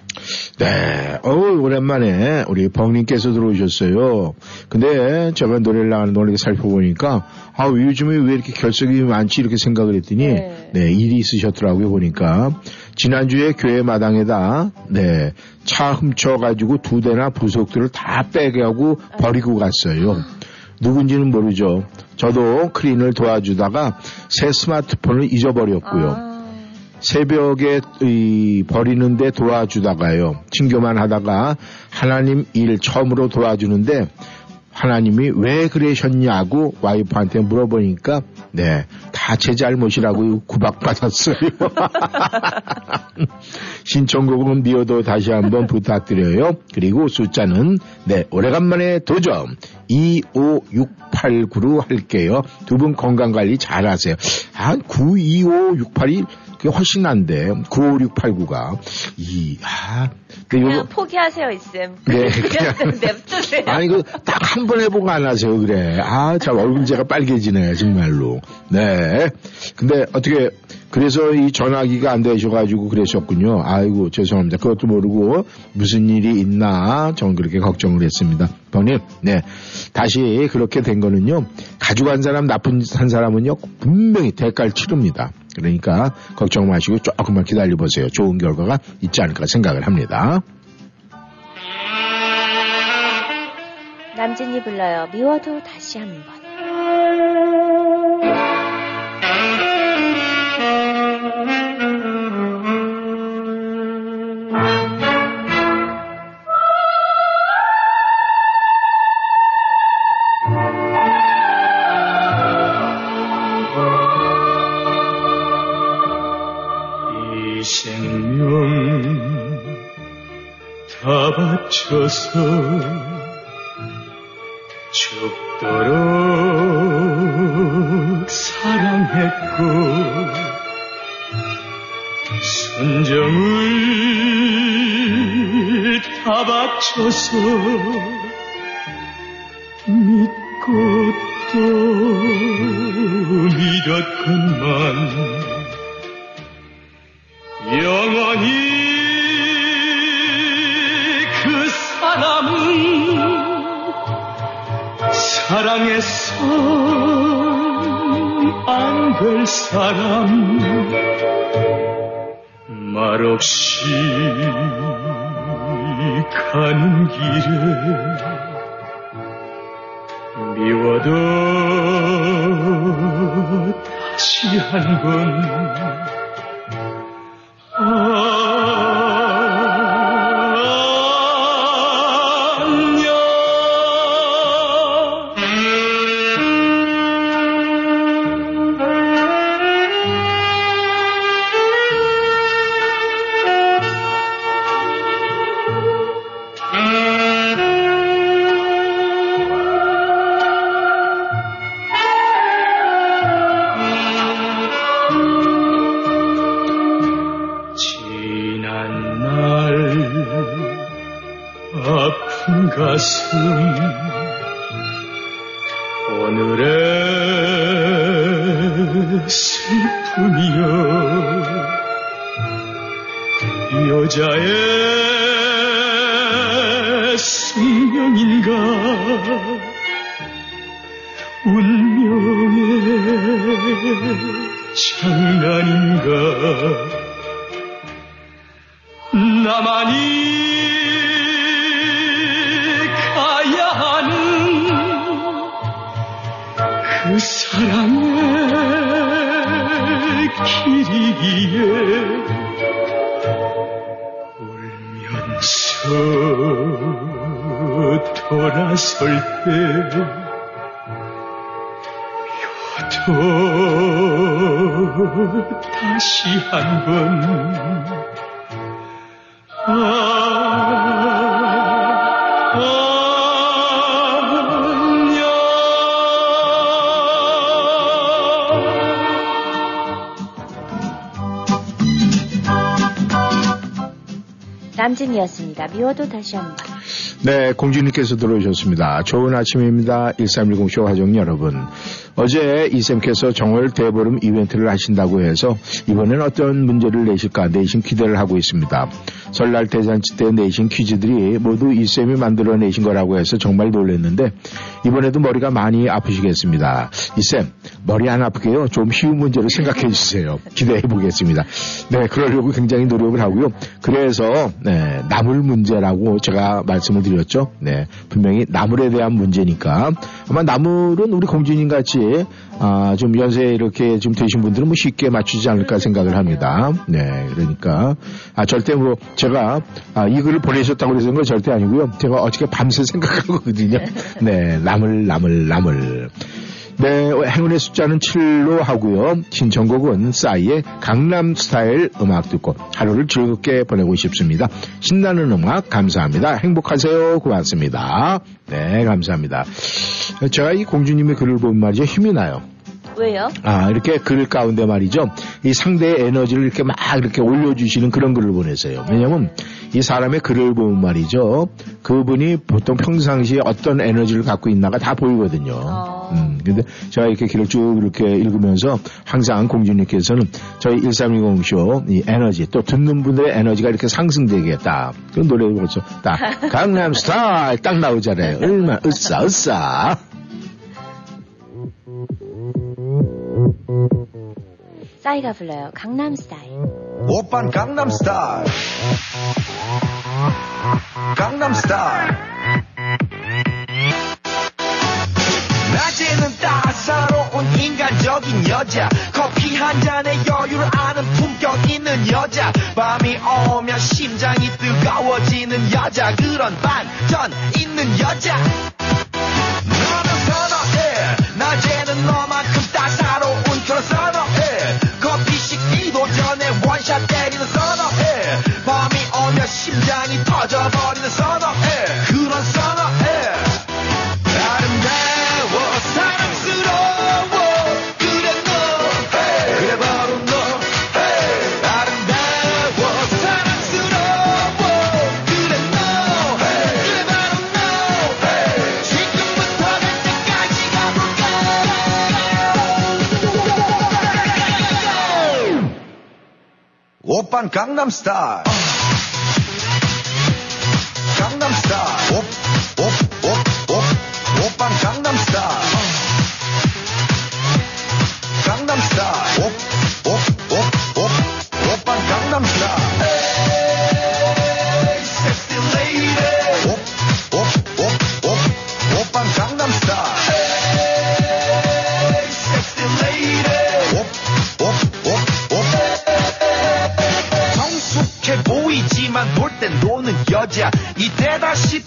네, 어우, 오랜만에 우리 벙님께서 들어오셨어요. 근데 제가 노래를 나가는 노래 살펴보니까, 아, 요즘에 왜 이렇게 결석이 많지? 이렇게 생각을 했더니, 네, 네 일이 있으셨더라고요, 보니까. 지난주에 교회 마당에다, 네, 차 훔쳐가지고 두 대나 부속들을 다 빼게 하고 버리고 갔어요. 누군지는 모르죠. 저도 크린을 도와주다가 새 스마트폰을 잊어버렸고요. 아. 새벽에 버리는데 도와주다가요. 친교만 하다가 하나님 일 처음으로 도와주는데 하나님이 왜 그러셨냐고 와이프한테 물어보니까 네, 다 제 잘못이라고 구박받았어요. 신청곡은 미워도 다시 한번 부탁드려요. 그리고 숫자는 네, 오래간만에 도전 25689로 할게요. 두 분 건강관리 잘하세요. 한 92568이 그게 훨씬 난데 95689가 이 아, 그냥 요거, 포기하세요 이쌤. 네, 그냥 냅두세요. 아니 그 딱 한 번 해보고 안 하세요 그래. 아, 참 얼굴 제가 빨개지네 정말로. 네. 근데 어떻게 그래서 이 전화기가 안 되셔가지고 그러셨군요. 아이고 죄송합니다. 그것도 모르고 무슨 일이 있나 전 그렇게 걱정을 했습니다. 번님, 네 다시 그렇게 된 거는요 가져간 사람 나쁜 한 사람은요 분명히 대가를 치릅니다. 그러니까 걱정 마시고 조금만 기다려 보세요. 좋은 결과가 있지 않을까 생각을 합니다. 남진이 불러요. 미워도 다시 한번. 바쳐서 죽도록 사랑했고 순정을 다 바쳐서 사랑했어 안될 사람 말없이 가는 길에 미워도 다시 한번 미워도 다시 한번. 네, 공주님께서 들어오셨습니다. 좋은 아침입니다. 1310쇼 화정 여러분. 어제 이쌤께서 정월 대보름 이벤트를 하신다고 해서 이번엔 어떤 문제를 내실까 내신 기대를 하고 있습니다. 설날 대잔치 때 내신 퀴즈들이 모두 이쌤이 만들어내신 거라고 해서 정말 놀랐는데 이번에도 머리가 많이 아프시겠습니다. 이쌤 머리 안 아프게요. 좀 쉬운 문제를 생각해 주세요. 기대해 보겠습니다. 네, 그러려고 굉장히 노력을 하고요. 그래서 네, 나물 문제라고 제가 말씀을 드렸죠. 네, 분명히 나물에 대한 문제니까 아마 나물은 우리 공주님 같이 아, 좀 연세 이렇게 좀 되신 분들은 뭐 쉽게 맞추지 않을까 생각을 합니다. 네, 그러니까 아, 절대 뭐 제가 아, 이 글을 보내셨다고 그래서 건 절대 아니고요. 제가 어저께 밤새 생각한 거거든요. 네, 나물, 나물, 나물. 네, 행운의 숫자는 7로 하고요. 신청곡은 싸이의 강남 스타일 음악 듣고 하루를 즐겁게 보내고 싶습니다. 신나는 음악 감사합니다. 행복하세요. 고맙습니다. 네, 감사합니다. 제가 이 공주님의 글을 보면 말이죠. 힘이 나요. 왜요? 아, 이렇게 글 가운데 말이죠. 이 상대의 에너지를 이렇게 막 이렇게 올려주시는 그런 글을 보내세요. 왜냐면 이 사람의 글을 보면 말이죠. 그분이 보통 평상시에 어떤 에너지를 갖고 있나가 다 보이거든요. 어. 음, 근데 제가 이렇게 길을 쭉 이렇게 읽으면서 항상 공주님께서는 저희 1320쇼 이 에너지 또 듣는 분들의 에너지가 이렇게 상승되겠다. 그 노래 벌써 딱 강남 스타일 딱 나오잖아요. 얼마나 으싸 으싸. 싸이가 불러요. 강남 스타일. 오빤 강남 스타일. 강남 스타일. 낮에는 따사로운 인간적인 여자. 커피 한 잔에 여유를 아는 품격 있는 여자. 밤이 오면 심장이 뜨거워지는 여자. 그런 반전 있는 여자 원샷 때리는 선어해 밤이 오면 심장이 터져버리는 선어해 오빤 강남스타일 강남스타일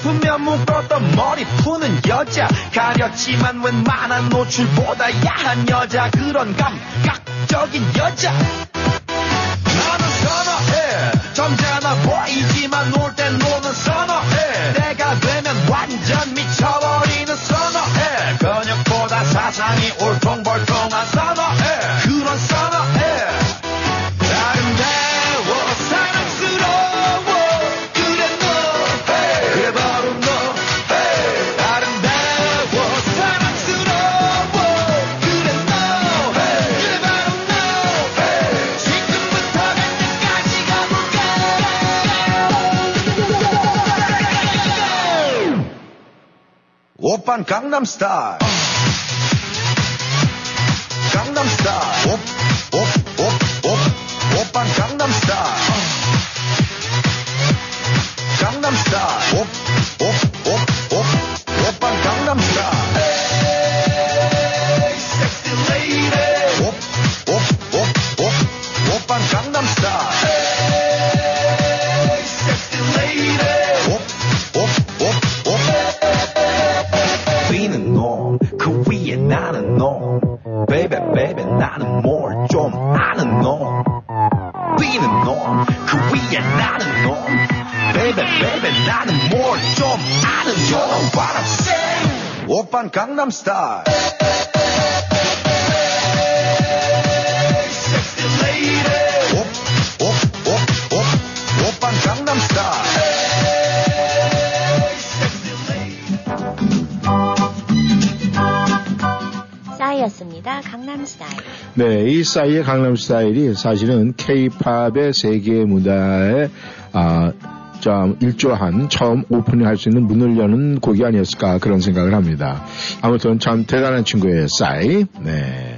싶으면 묶었던 머리 푸는 여자. 가렸지만 웬만한 노출보다 야한 여자. 그런 감각적인 여자. 나는 선어해. 점잖아 보이지만 놀 오빤 강남 스타일 Sexy lady 싸이였습니다. 강남스타일. 네, 이 싸이의 강남 스타일이 사실은 케이팝의 세계 무대에 아, 좀 일조한 처음 오프닝 할 수 있는 문을 여는 곡이 아니었을까 그런 생각을 합니다. 아무튼 참 대단한 친구예요, 싸이. 네.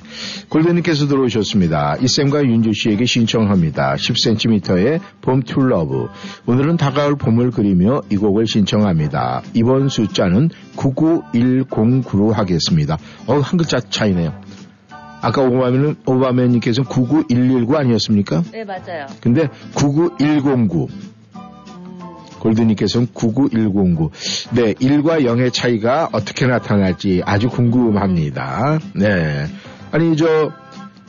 골드님께서 들어오셨습니다. 이쌤과 윤주 씨에게 신청합니다. 10cm의 봄 to love. 오늘은 다가올 봄을 그리며 이 곡을 신청합니다. 이번 숫자는 99109로 하겠습니다. 어, 한 글자 차이네요. 아까 오바맨은, 오바맨님께서는 99119 아니었습니까? 네, 맞아요. 근데 99109. 골드님께서는 99109. 네, 1과 0의 차이가 어떻게 나타날지 아주 궁금합니다. 네. 아니, 저,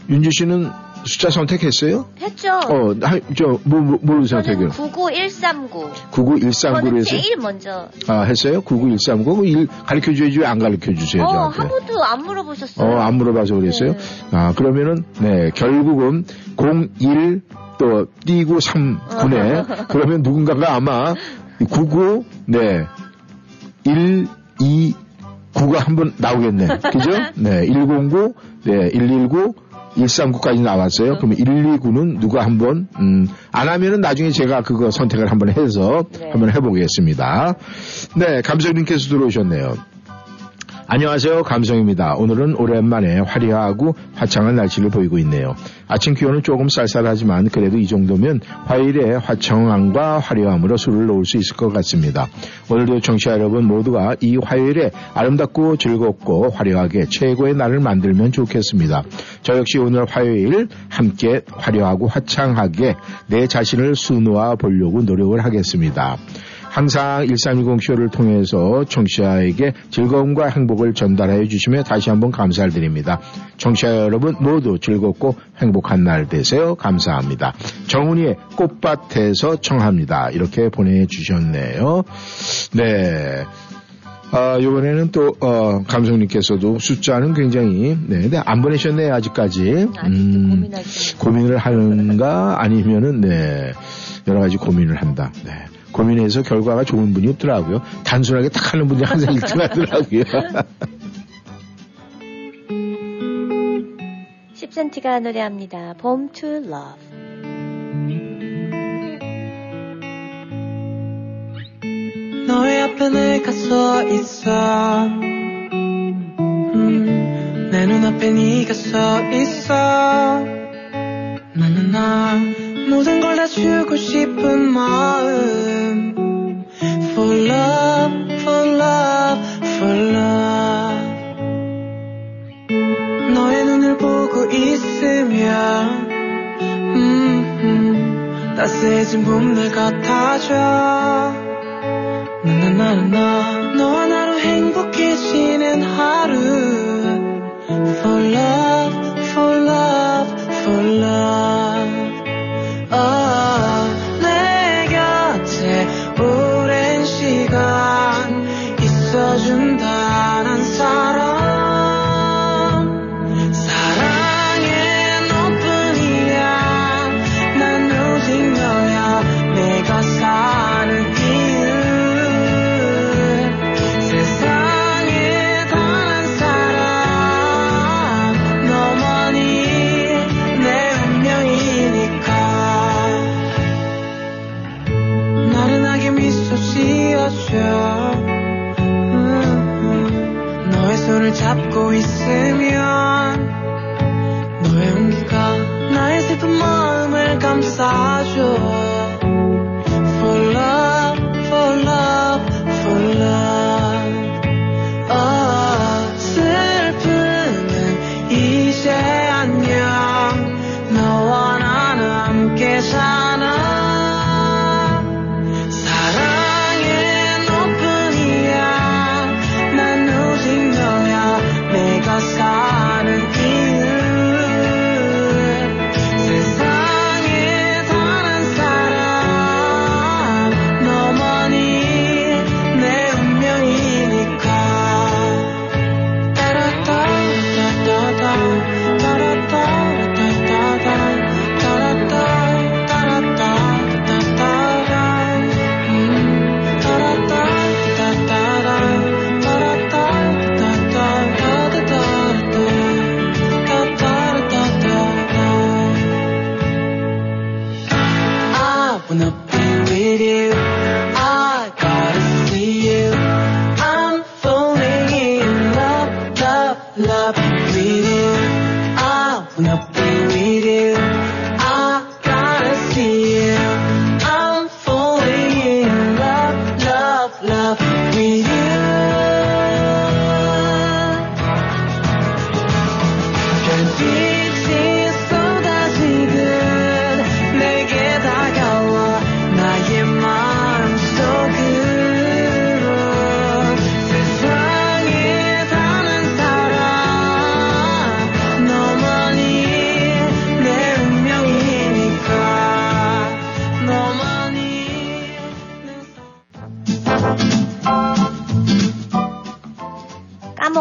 윤주 씨는 숫자 선택했어요? 했죠. 어, 하, 저, 뭐, 뭐, 뭘로 선택해요? 저는 99139. 99139로 저는 해서? 제일 먼저. 아, 했어요? 99139? 일 가르쳐 줘야지 왜안 가르쳐 주세요, 어, 저한테? 한 번도 안 물어보셨어요. 어, 안 물어봐서 그랬어요? 네. 아, 그러면은, 네, 결국은 01, 또, 띄고 3, 9네. 그러면 누군가가 아마 99, 네, 1, 2, 9가 한번 나오겠네. 그죠? 네, 109, 네, 119, 139까지 나왔어요. 그러면 129는 누가 한번, 음, 안 하면은 나중에 제가 그거 선택을 한번 해서 네. 한번 해보겠습니다. 네, 감성님께서 들어오셨네요. 안녕하세요. 감성입니다. 오늘은 오랜만에 화려하고 화창한 날씨를 보이고 있네요. 아침 기온은 조금 쌀쌀하지만 그래도 이 정도면 화요일에 화창함과 화려함으로 술을 놓을 수 있을 것 같습니다. 오늘도 청취자 여러분 모두가 이 화요일에 아름답고 즐겁고 화려하게 최고의 날을 만들면 좋겠습니다. 저 역시 오늘 화요일 함께 화려하고 화창하게 내 자신을 수놓아 보려고 노력을 하겠습니다. 항상 1320쇼를 통해서 청취자에게 즐거움과 행복을 전달해 주시며 다시 한번 감사를 드립니다. 청취자 여러분 모두 즐겁고 행복한 날 되세요. 감사합니다. 정훈이의 꽃밭에서 청합니다. 이렇게 보내주셨네요. 네. 아, 요번에는 또, 어, 감성님께서도 숫자는 굉장히, 네, 근데 안 보내셨네요, 아직까지. 고민하지. 고민을 하는가, 아니면은, 네, 여러 가지 고민을 한다. 네. 고민해서 결과가 좋은 분이 없더라고요. 단순하게 딱 하는 분이 항상 1등 하더라고요. 10cm가 노래합니다. Bomb to Love. 너의 앞에 내가 서 있어 음, 내 눈앞에 네가 서 있어 나는 나 모든 걸 다 주고 싶은 마음. For love, for love, for love. 너의 눈을 보고 있으면 음, 음, 따스해진 봄날 같아져. 나나나나 너와 나로 행복해지는 하루. For love,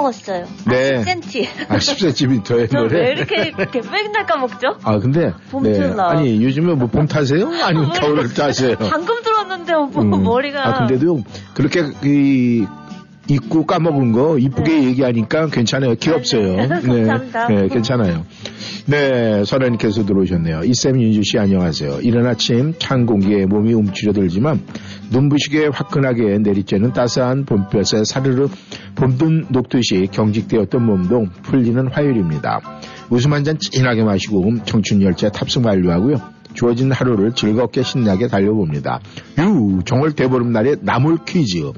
까먹었어요. 네. 아, 10cm. 아, 10cm의 저 노래. 왜 이렇게, 이렇게 맨날 까먹죠? 아, 근데. 봄틀라. 아니, 요즘에 뭐 봄 타세요? 아니면 겨울 타세요? 방금 들었는데 뭐 음. 머리가. 아, 근데도 그렇게 이 잊고 까먹은 거 이쁘게 얘기하니까 괜찮아요. 귀엽어요. 네. 감사합니다. 네, 괜찮아요. 네, 선생님께서 들어오셨네요. 이쌤 윤주 씨 안녕하세요. 이른 아침 찬 공기에 몸이 움츠려들지만 눈부시게 화끈하게 내리쬐는 따스한 봄볕에 사르르 봄든 녹듯이 경직되었던 몸도 풀리는 화요일입니다. 웃음 한 잔 진하게 마시고 청춘 열차 탑승 완료하고요. 주어진 하루를 즐겁게 신나게 달려봅니다. 유, 정월 대보름날의 나물 퀴즈.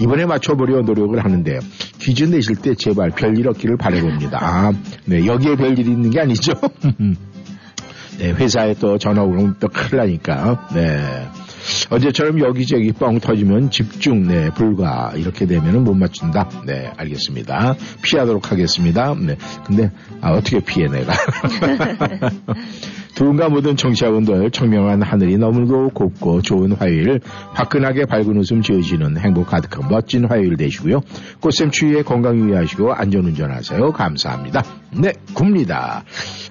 이번에 맞춰보려 노력을 하는데 퀴즈 내실 때 제발 별일 없기를 바라봅니다. 아, 네, 여기에 별일이 있는 게 아니죠? 네, 회사에 또 전화 오면 또 큰일 나니까. 네. 어제처럼 여기저기 뻥 터지면 집중, 네, 불가. 이렇게 되면은 못 맞춘다. 네, 알겠습니다. 피하도록 하겠습니다. 네. 근데, 아, 어떻게 피해, 내가. 누군가 모든 청취자분들 청명한 하늘이 너무도 곱고 좋은 화요일 화끈하게 밝은 웃음 지어지는 행복 가득한 멋진 화요일 되시고요. 꽃샘 추위에 건강 유의하시고 안전운전 하세요. 감사합니다. 네, 굽니다.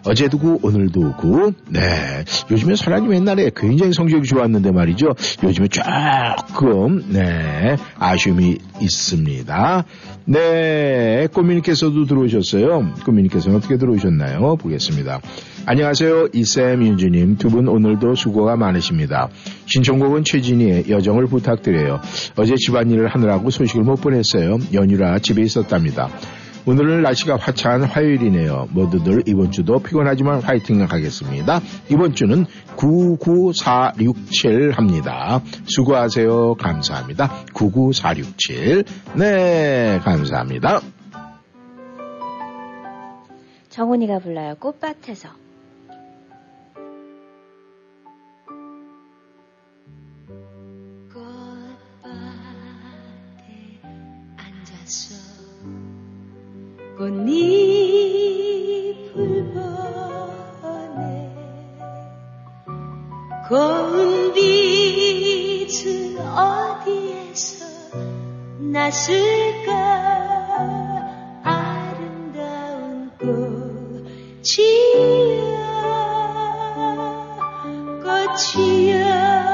어제도 구, 오늘도 구. 네, 요즘에 설아님 옛날에 굉장히 성적이 좋았는데 말이죠. 요즘에 조금 네 아쉬움이 있습니다. 네, 꼬미님께서도 들어오셨어요. 꼬미님께서는 어떻게 들어오셨나요? 보겠습니다. 안녕하세요. 이쌤 윤주님. 두 분 오늘도 수고가 많으십니다. 신청곡은 최진희의 여정을 부탁드려요. 어제 집안일을 하느라고 소식을 못 보냈어요. 연휴라 집에 있었답니다. 오늘은 날씨가 화창한 화요일이네요. 모두들 이번 주도 피곤하지만 화이팅 하겠습니다. 이번 주는 99467 합니다. 수고하세요. 감사합니다. 99467. 네, 감사합니다. 정훈이가 불러요. 꽃밭에서. 꽃잎을 보네 고운 빛은 어디에서 났을까? 아름다운 꽃이야 꽃이야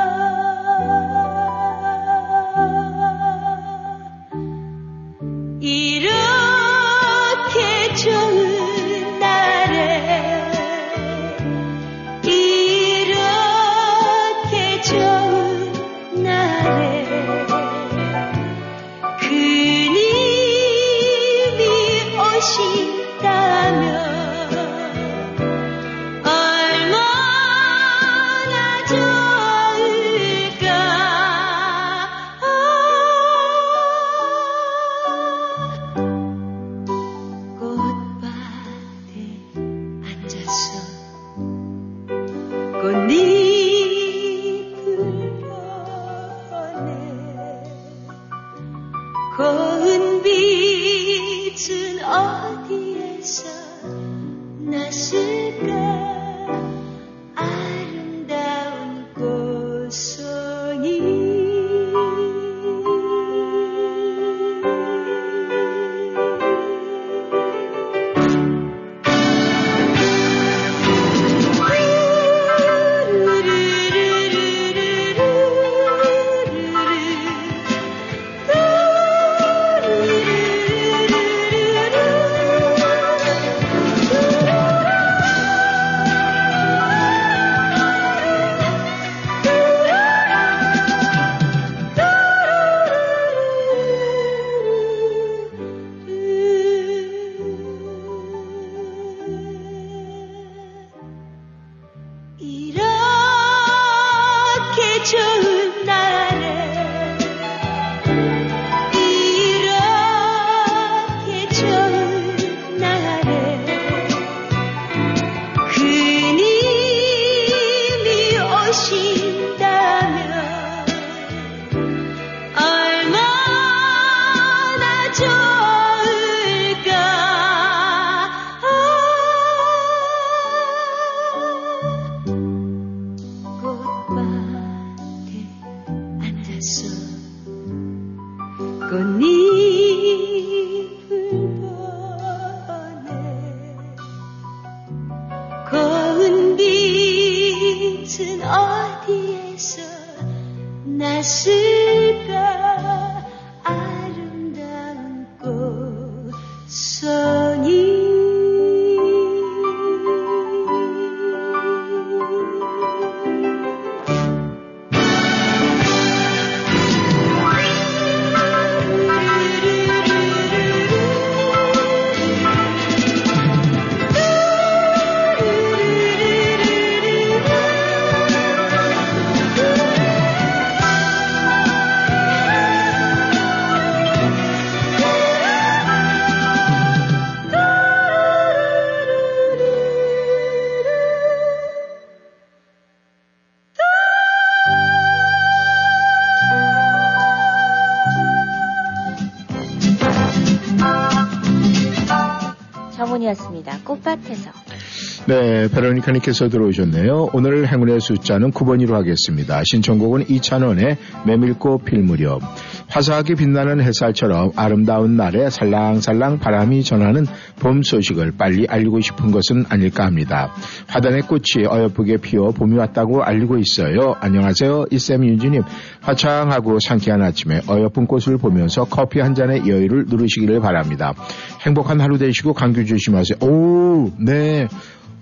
네, 베로니카님께서 들어오셨네요. 오늘 행운의 숫자는 9번으로 하겠습니다. 신청곡은 이찬원의 메밀꽃 필 무렵. 화사하게 빛나는 햇살처럼 아름다운 날에 살랑살랑 바람이 전하는 봄 소식을 빨리 알리고 싶은 것은 아닐까 합니다. 화단의 꽃이 어여쁘게 피어 봄이 왔다고 알리고 있어요. 안녕하세요. 이쌤 윤주님. 화창하고 상쾌한 아침에 어여쁜 꽃을 보면서 커피 한 잔의 여유를 누르시기를 바랍니다. 행복한 하루 되시고 감기 조심하세요. 오, 네.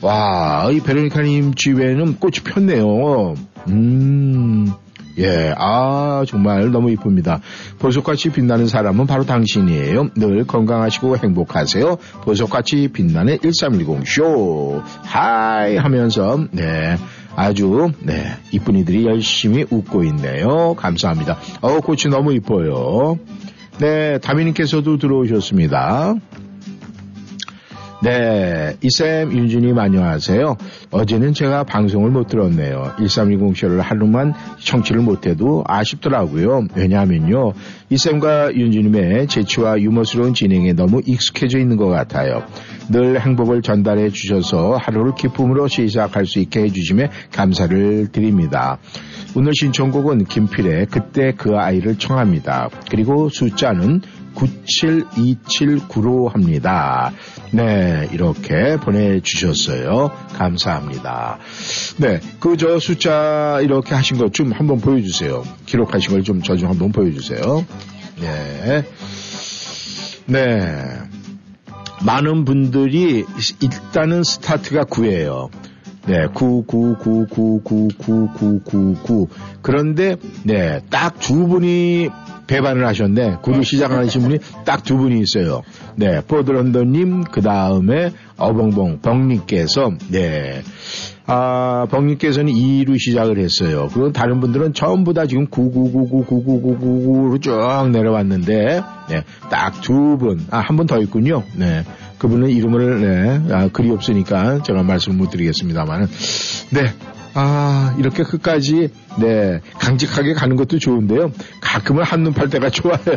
와, 이 베로니카님 집에는 꽃이 폈네요. 음, 예, 아, 정말 너무 이쁩니다. 보석같이 빛나는 사람은 바로 당신이에요. 늘 건강하시고 행복하세요. 보석같이 빛나는 1310쇼. 하이 하면서, 네. 아주, 네. 이쁜 이들이 열심히 웃고 있네요. 감사합니다. 어, 꽃이 너무 이뻐요. 네. 다미님께서도 들어오셨습니다. 네, 이쌤 윤주님 안녕하세요. 어제는 제가 방송을 못 들었네요. 1310쇼를 하루만 청취를 못해도 아쉽더라고요. 왜냐하면요, 이쌤과 윤주님의 재치와 유머스러운 진행에 너무 익숙해져 있는 것 같아요. 늘 행복을 전달해 주셔서 하루를 기쁨으로 시작할 수 있게 해주심에 감사를 드립니다. 오늘 신청곡은 김필의 그때 그 아이를 청합니다. 그리고 숫자는 97279로 합니다. 네, 이렇게 보내주셨어요. 감사합니다. 네, 그 저 숫자 이렇게 하신 것 좀 한번 보여주세요. 기록하신 걸 좀 저좀 한번 보여주세요. 네. 네. 많은 분들이 일단은 스타트가 9예요. 네, 9, 9, 9, 9, 9, 9, 9, 9, 9. 그런데, 네, 딱 두 분이 배반을 하셨네. 구를 시작하신 분이 딱 두 분이 있어요. 네, 포드런더님, 그 다음에 어벙벙 벙님께서, 네. 아, 벙님께서는 2로 시작을 했어요. 그리고 다른 분들은 전부 다 지금 9999999999로 쭉 내려왔는데, 네, 딱 두 분, 아, 한 분 더 있군요. 네. 그분은 이름을, 네, 아, 글이 없으니까 제가 말씀을 못 드리겠습니다만, 네. 아, 이렇게 끝까지, 네, 강직하게 가는 것도 좋은데요. 가끔은 한눈 팔 때가 좋아요.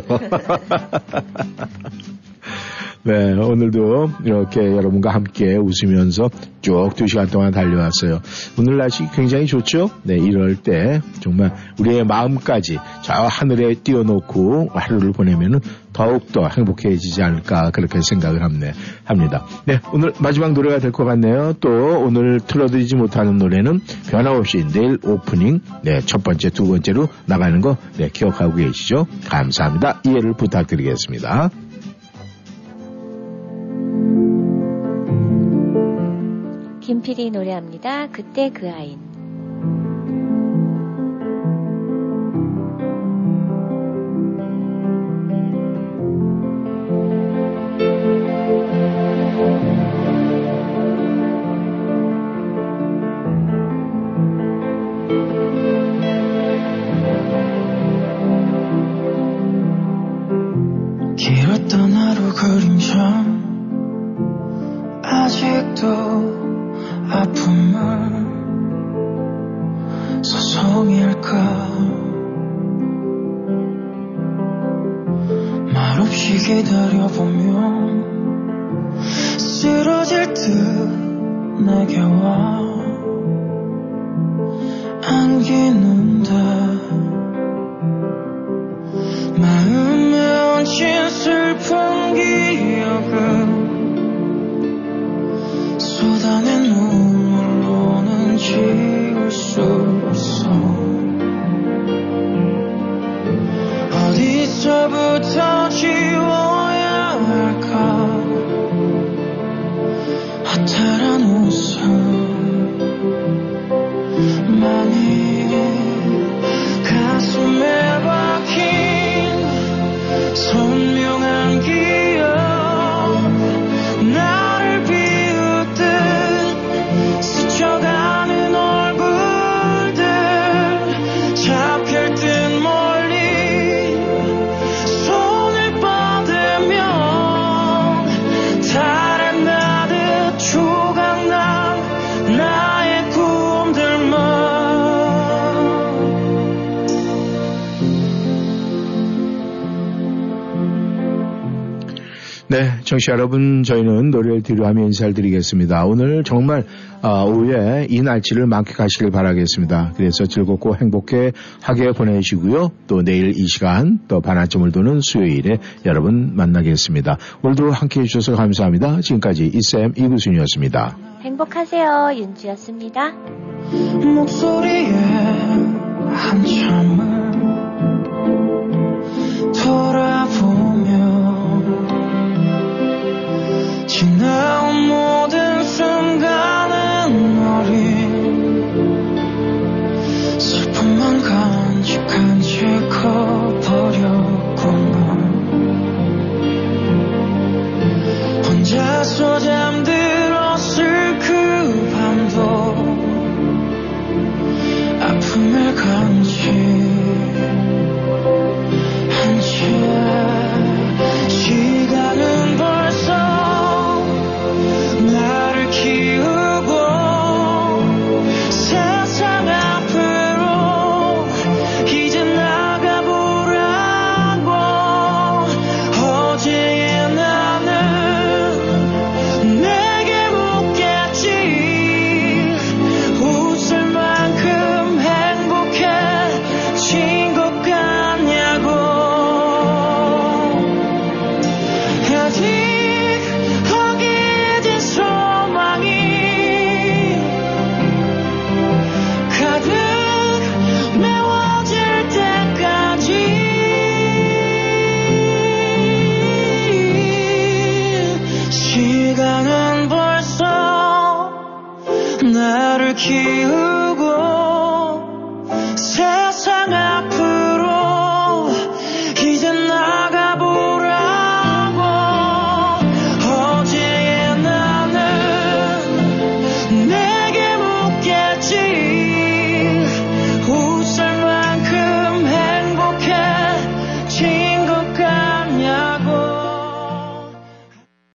네, 오늘도 이렇게 여러분과 함께 웃으면서 쭉 두 시간 동안 달려왔어요. 오늘 날씨 굉장히 좋죠? 네, 이럴 때 정말 우리의 마음까지 저 하늘에 띄워놓고 하루를 보내면은 더욱더 행복해지지 않을까 그렇게 생각을 합니다. 네, 오늘 마지막 노래가 될 것 같네요. 또 오늘 틀어드리지 못하는 노래는 변함없이 내일 오프닝 네, 첫 번째, 두 번째로 나가는 거 네, 기억하고 계시죠? 감사합니다. 이해를 부탁드리겠습니다. 김필이 노래합니다. 그때 그 아인. 그림자 아직도 아픔은 소송일까? 말없이 기다려보면 쓰러질 듯 내게 와 안기는데 마음에 얹힌 슬픈 청취자 여러분, 저희는 노래를 들으하며 인사를 드리겠습니다. 오늘 정말 아, 오후에 이 날씨를 만끽하시길 바라겠습니다. 그래서 즐겁고 행복해 하게 보내시고요. 또 내일 이 시간 또 반아점을 도는 수요일에 여러분 만나겠습니다. 오늘도 함께 해주셔서 감사합니다. 지금까지 이쌤 이구순이었습니다. 행복하세요. 윤지였습니다. 목소리에 한참을 돌아 지나